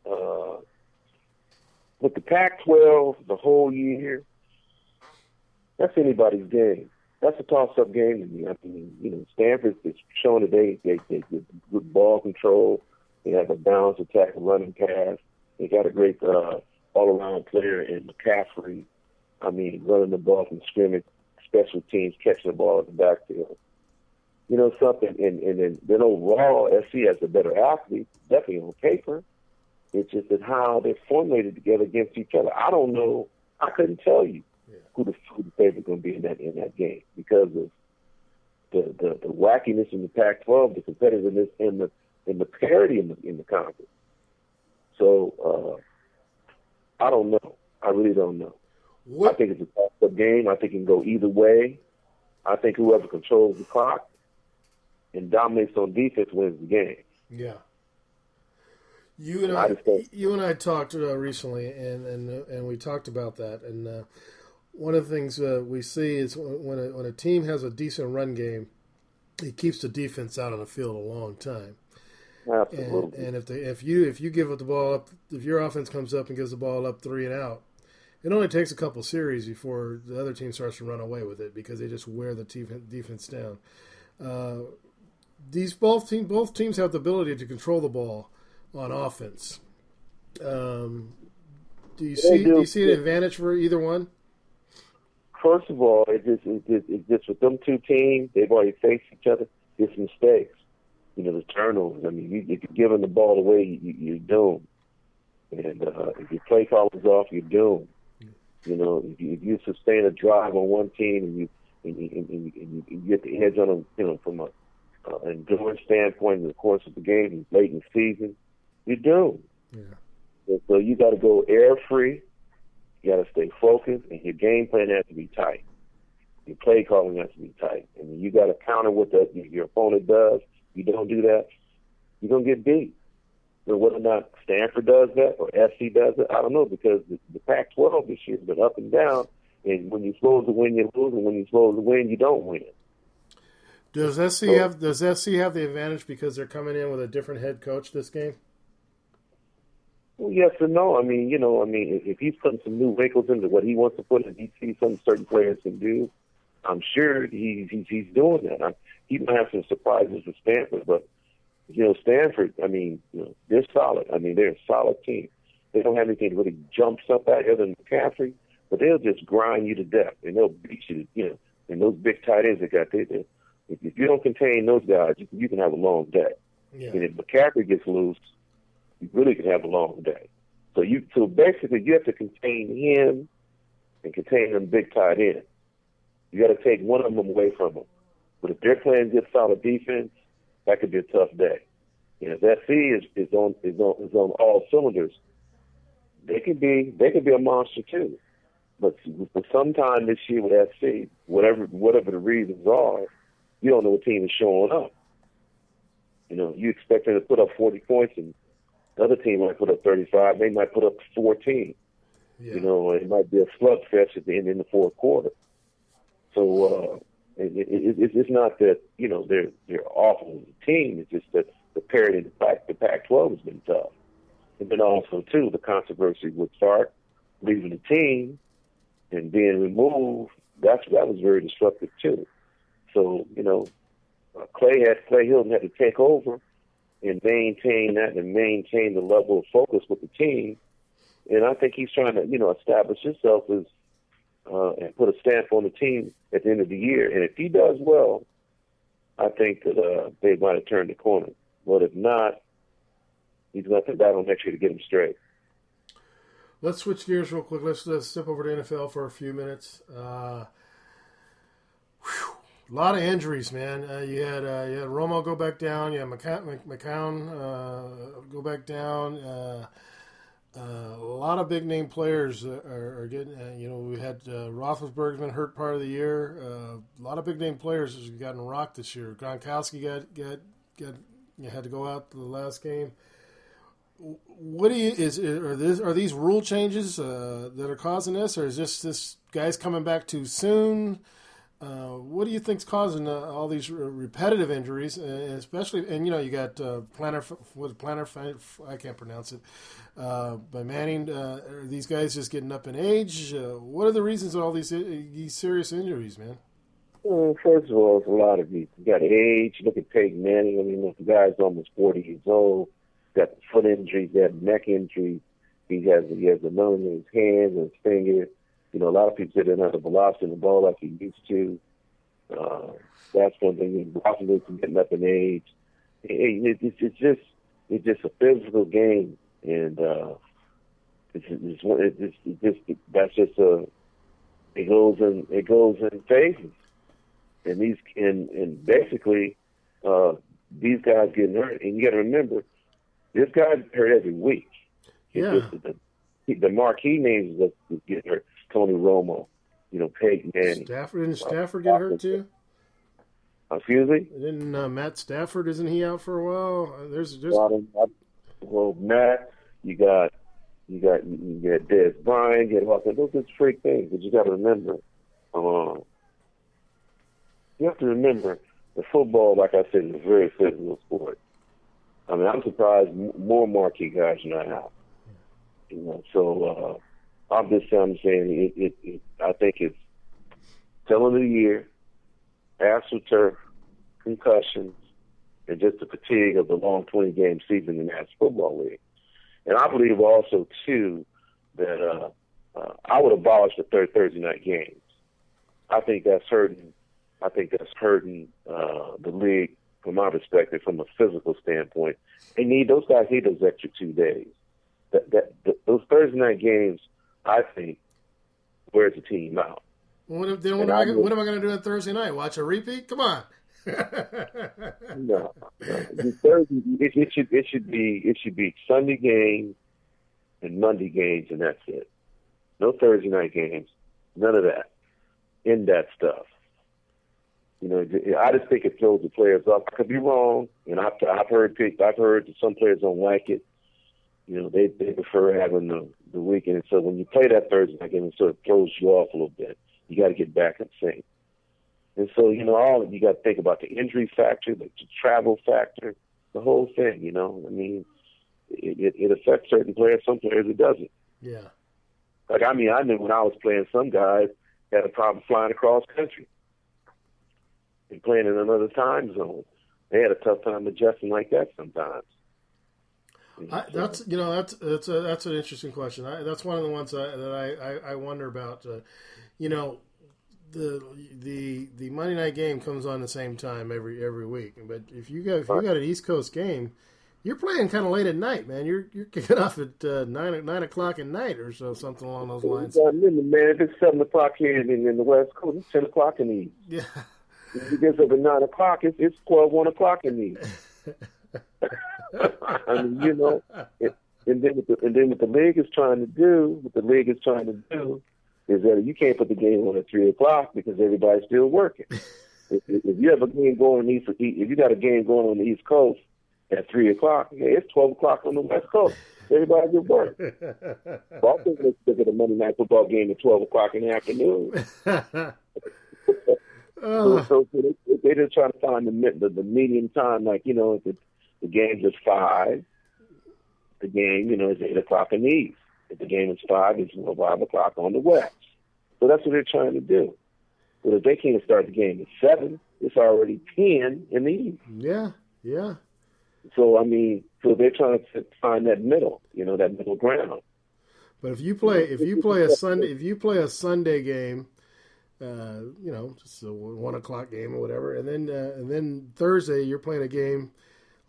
I uh, with the Pac-12 the whole year. That's anybody's game. That's a toss-up game to me. I mean, you know, Stanford is showing that they they get good ball control. They have a balanced attack, and running pass. They got a great uh, all-around player in McCaffrey. I mean, running the ball from scrimmage, special teams, catching the ball at the backfield. You know something, and and then, then overall, SC has a better athlete, definitely on paper. It's just that how they're formulated together against each other. I don't know. I couldn't tell you who the who the favorite going to be in that in that game because of the, the the wackiness in the Pac-12, the competitiveness, and the and the parity in the in the conference. So uh, I don't know. I really don't know. I think it's a toss-up game. I think it can go either way. I think whoever controls the clock and dominates on defense wins the game. Yeah. You and I I, you and I talked uh, recently, and and and we talked about that. And uh, one of the things uh, we see is when when a, when a team has a decent run game, it keeps the defense out on the field a long time. And, Absolutely. and if they, if you if you give the ball up, if your offense comes up and gives the ball up three and out, it only takes a couple series before the other team starts to run away with it because they just wear the defense down. Uh, these both team both teams have the ability to control the ball on offense. Um, do you see do do. you see an advantage for either one? First of all, it just it just, it just with them two teams, they've already faced each other. It's mistakes. You know, the turnovers. I mean, you, if you're giving the ball away, you, you're doomed. And uh, if your play call is off, you're doomed. You know, if you, if you sustain a drive on one team and you and you, and you, and you, and you get the edge on them, you know, from a uh, endurance standpoint in the course of the game, late in the season, you're doomed. Yeah. And so you got to go air free. You got to stay focused, and your game plan has to be tight. Your play calling has to be tight, and you got to counter what the, your opponent does. You don't do that, you're gonna get beat. But whether or not Stanford does that or SC does it, I don't know because the, the Pac-12 this year has been up and down. And when you're supposed to win, you lose, and when you're supposed to win, you don't win. Does SC So- have does SC have the advantage because they're coming in with a different head coach this game? Well, yes and no. I mean, you know, I mean, if, if he's putting some new wrinkles into what he wants to put in, he sees something certain players can do. I'm sure he's he's, he's doing that. I, he might have some surprises with Stanford, but you know, Stanford. I mean, you know, they're solid. I mean, they're a solid team. They don't have anything that really jumps up at you other than McCaffrey, but they'll just grind you to death and they'll beat you. To, you know, and those big tight ends they got there. they- If, if you don't contain those guys, you, can- you can have a long day. Yeah. And if McCaffrey gets loose, you really can have a long day. So you so basically you have to contain him and contain them big tight ends. You got to take one of them away from them. But if they're playing good solid defense, that could be a tough day. Know, if SC is, is on is on is on all cylinders, they could be they could be a monster too. But for some time this year with SC, whatever whatever the reasons are, you don't know what team is showing up. You know, you expect them to put up 40 points, and the other team might put up 35. They might put up 14. Yeah. You know, it might be a slugfest at the end in the fourth quarter. So uh, it, it, it, it's not that you know they're they're awful as a team. It's just that the parity the Pac the Pac-12 has been tough, and then also too the controversy with Sark leaving the team and being removed. That's that was very disruptive too. So you know, uh, Clay had Clay Helton had to take over and maintain that and maintain the level of focus with the team. And I think he's trying to, you know, establish himself as uh, and put a stamp on the team at the end of the year. And if he does well, I think that uh, they might have turned the corner. But if not, he's going to have to battle next year to get him straight. Let's switch gears real quick. Let's, let's step over to NFL for a few minutes. Uh, whew, a lot of injuries, man. Uh, you had uh, you had Romo go back down. You had McCown, McCown uh, go back down. Uh, Uh, a lot of big name players are, are getting. Uh, you know, we had uh, Roethlisberger's been hurt part of the year. A lot of big name players have gotten rocked this year. Gronkowski got got got you had to go out the last game. What do you is are this are these rule changes that are causing this, or is this this guys coming back too soon? Uh, what do you think's causing uh, all these re- repetitive injuries, uh, especially? And you know, you got uh, Planner, what Planner, I can't pronounce it. Uh, by Manning, uh, are these guys just getting up in age? Uh, what are the reasons of all these these serious injuries, man? Well, first of all, it's a lot of these. You got age. Look at Peyton Manning. I mean, the guy's almost 40 years old. Got foot injuries. Got neck injuries. He has he has a numb in his hands and his fingers. You know, a lot of people say they're not the velocity in the ball like he used to. Uh, that's one thing. Roethlisberger's getting up in age. It, it, it's, it's just it's just a physical game, and uh, it's it's, it's, it's, it's just that's just a it goes in it goes in phases, and these and and basically uh, these guys getting hurt, and you got to remember this guy's hurt every week. It's Yeah. just the, the marquee names that getting hurt. Tony Romo, you know, Peyton Manning. Stafford didn't Stafford get hurt too? Excuse me? Didn't uh, Matt Stafford? Isn't he out for a while? Uh, There's there's Well, well, Matt, you got you got you got Dez Bryant, you got all those are freak things, but you got to remember, um, you have to remember the football, like I said, is a very physical sport. I mean, I'm surprised more marquee guys are not out. You know, so uh, I'm just I'm saying it, it, it. I think it's end of the year, astroturf, concussions, and just the fatigue of the long 20 game season in the National Football League. And I believe also, too, that uh, uh, I would abolish the third Thursday night games. I think that's hurting. I think that's hurting uh, the league from my perspective, from a physical standpoint. They need those guys need those extra two days. That, that, that those Thursday night games, I think, wears the team out. what, if, then what am I I what am I going to do on Thursday night? Watch a repeat? Come on. No, no. Thursday, it, it should it should be it should be Sunday games and Monday games, and that's it. No Thursday night games, none of that. In that stuff. You know, I just think it throws the players off. I could be wrong, and I've I've heard pick- I've heard that some players don't like it. You know, they they prefer having the the weekend. And So when you play that Thursday night game, it sort of throws you off a little bit. You got to get back in sync. And so, you know, all you got to think about the injury factor, the, the travel factor, the whole thing. You know, I mean, it, it, it affects certain players. Some players it doesn't. Yeah. Like I mean, I knew when I was playing, some guys had a problem flying across country and playing in another time zone. They had a tough time adjusting like that sometimes. I, that's you know that's that's a, that's an interesting question. I, that's one of the ones I, that I, I, I wonder about. Uh, you know, the the the Monday night game comes on the same time every every week. But if you got if you got an East Coast game, you're playing kind of late at night, man. You're you're kicking off at uh, nine nine o'clock at night or so, something along those lines. gotta remember, man, if it's seven o'clock here in, in the West Coast, it's ten o'clock in the East. Yeah, If it gets up at nine o'clock, it's it's twelve one o'clock in the East. I mean, you know, it, and then what the, and then what the league is trying to do, what the league is trying to do, is that you can't put the game on at three o'clock because everybody's still working. if, if you have a game going on the east, if you got a game going on the East Coast at three o'clock, yeah, it's twelve o'clock on the West Coast. Everybody's at work. Boston let's look at a Monday night football game at twelve o'clock in the afternoon. Oh, So, so they, they're just trying to find the, the the medium time. Like you know, if the, the game's at five, the game you know is eight o'clock in the east. If the game is five, it's five o'clock on the west. So that's what they're trying to do. But if they can't start the game at seven, it's already ten in the east. yeah, yeah. So I mean, so they're trying to find that middle, you know, that middle ground. But if you play if you play a Sunday if you play a Sunday game, uh, you know, just a one o'clock game or whatever, and then uh, and then Thursday you're playing a game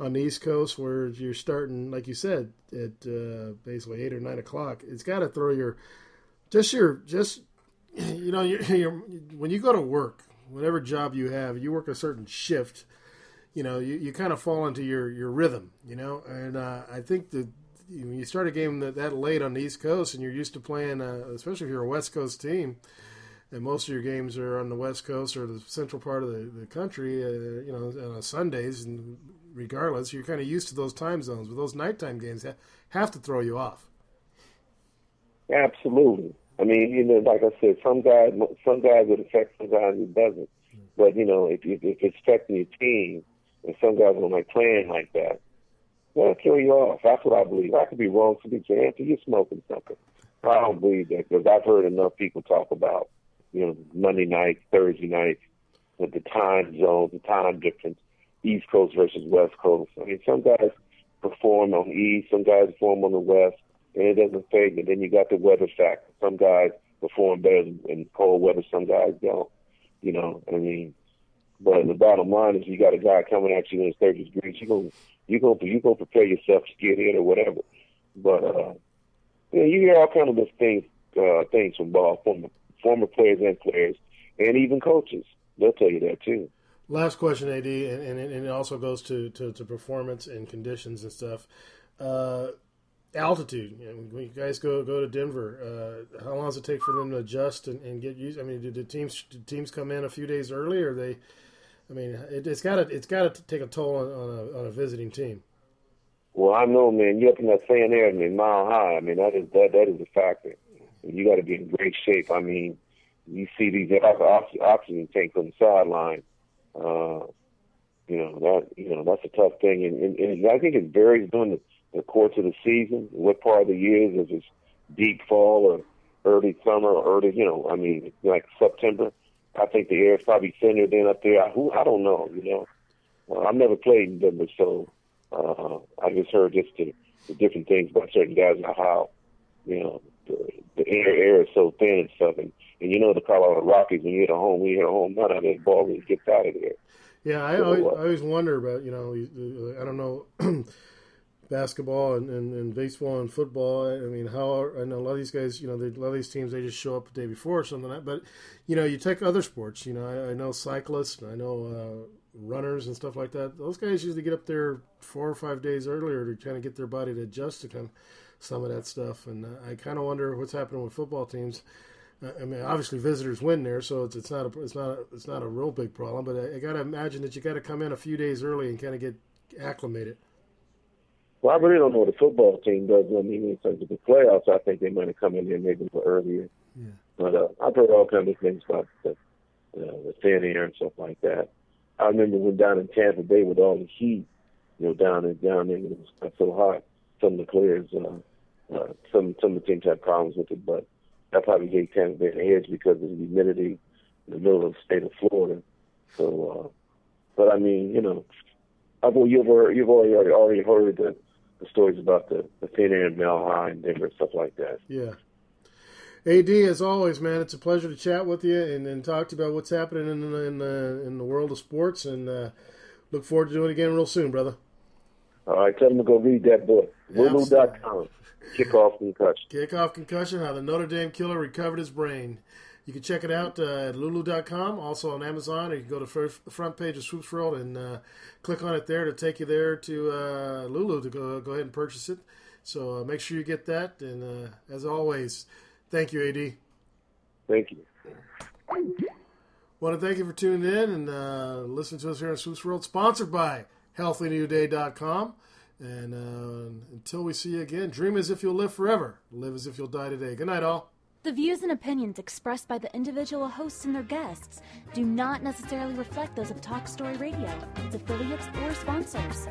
on the East Coast where you're starting, like you said, at uh, basically eight or nine o'clock. It's got to throw your just your just you know you're, you're, when you go to work, whatever job you have, you work a certain shift. You know, you, you kind of fall into your, your rhythm, you know, and uh, I think that when you start a game that, that late on the East Coast and you're used to playing, uh, especially if you're a West Coast team, and most of your games are on the West Coast or the central part of the, the country, uh, you know, on Sundays, and regardless, you're kind of used to those time zones. But those nighttime games have to throw you off. Absolutely. I mean, you know, like I said, some guys, some guys it affects, some guys it doesn't. But you know, if, if, it's affecting your team, and some guys don't like playing like that, that'll kill you off. That's what I believe. I could be wrong. Some people say, Anthony, you're smoking something. I don't believe that because I've heard enough people talk about, you know, Monday nights, Thursday nights, with the time zones, the time difference, East Coast versus West Coast. I mean, some guys perform on the East, some guys perform on the West and it doesn't fade me. Then you got the weather factor. Some guys perform better in cold weather, some guys don't. You know, I mean, but the bottom line is you got a guy coming at you when it's 30 degrees. You go, you go, you go prepare yourself to get hit or whatever. But uh, you, you hear all kind of those things, uh, things from ball former former players and players, and even coaches. They'll tell you that too. Last question, AD, and, and, and it also goes to, to, to performance and conditions and stuff. Uh, altitude. You know, when you guys go go to Denver, uh, how long does it take for them to adjust and, and get used? I mean, did the teams did teams come in a few days early, or they? I mean, it, has got to it's got to take a toll on, on, a, on a visiting team. Well, I know, man. You're up in that sand air, I mean, mile high. I mean, that is that that is a factor. You got to be in great shape. I mean, you see these oxygen tanks on the sideline. Uh, you know that you know that's a tough thing, and, and, and I think it varies during the the course of the season, what part of the year is it deep fall or early summer or early, you know, I mean, like September. I think the air is probably thinner than up there. I, who I don't know, you know. Uh, I've never played in Denver, so uh, I just heard just the, the different things about certain guys and how, you know, the, the air air is so thin and stuff. And, and you know the Colorado Rockies, when you hit a home, when you hit a home run, that ball really gets out of there. Yeah, I, so, always, uh, I always wonder about, you know, I don't know. basketball and, and, and, baseball and football. I mean, how I know a lot of these guys, you know, they, a lot of these teams they just show up the day before or something. Like but you know, you take other sports. You know, I, I know cyclists, I know uh, runners and stuff like that. Those guys usually get up there four or five days earlier to kind of get their body to adjust to kind of some of that stuff. And uh, I kind of wonder what's happening with football teams. Uh, I mean, obviously visitors win there, so it's it's not a it's not a, it's not a real big problem. But I, I got to imagine that you got to come in a few days early and kind of get acclimated. Well, I really don't know what the football team does. I mean, in terms of the playoffs, I think they might have come in here maybe a little earlier. Yeah. But uh, I've heard all kinds of things about the, uh, the thin air and stuff like that. I remember when down in Tampa Bay with all the heat, you know, down there, down there, it was so hot. Some of the players, uh, uh, some some of the teams had problems with it, but that probably gave Tampa Bay an edge because of the humidity in the middle of the state of Florida. So, uh, but I mean, you know, I believe you've already, you've already already heard that the stories about the, the thin air and Mile High and Denver, stuff like that. Yeah. AD, as always, man, it's a pleasure to chat with you and, and talk to you about what's happening in the, in the, in the world of sports. And uh, look forward to doing it again real soon, brother. All right, tell them to go read that book. Lulu.com. Kickoff concussion. Kickoff concussion: How the Notre Dame killer recovered his brain. You can check it out uh, at lulu.com, also on Amazon, or you can go to first, the front page of Swoops World and uh, click on it there to take you there to uh, Lulu to go, go ahead and purchase it. So uh, make sure you get that. And uh, as always, thank you, AD. Thank you. Want to thank you for tuning in and uh, listening to us here on Swoops World, sponsored by HealthyNewDay.com. And uh, until we see you again, dream as if you'll live forever, live as if you'll die today. Good night, all. The views and opinions expressed by the individual hosts and their guests do not necessarily reflect those of Talk Story Radio, its affiliates, or sponsors.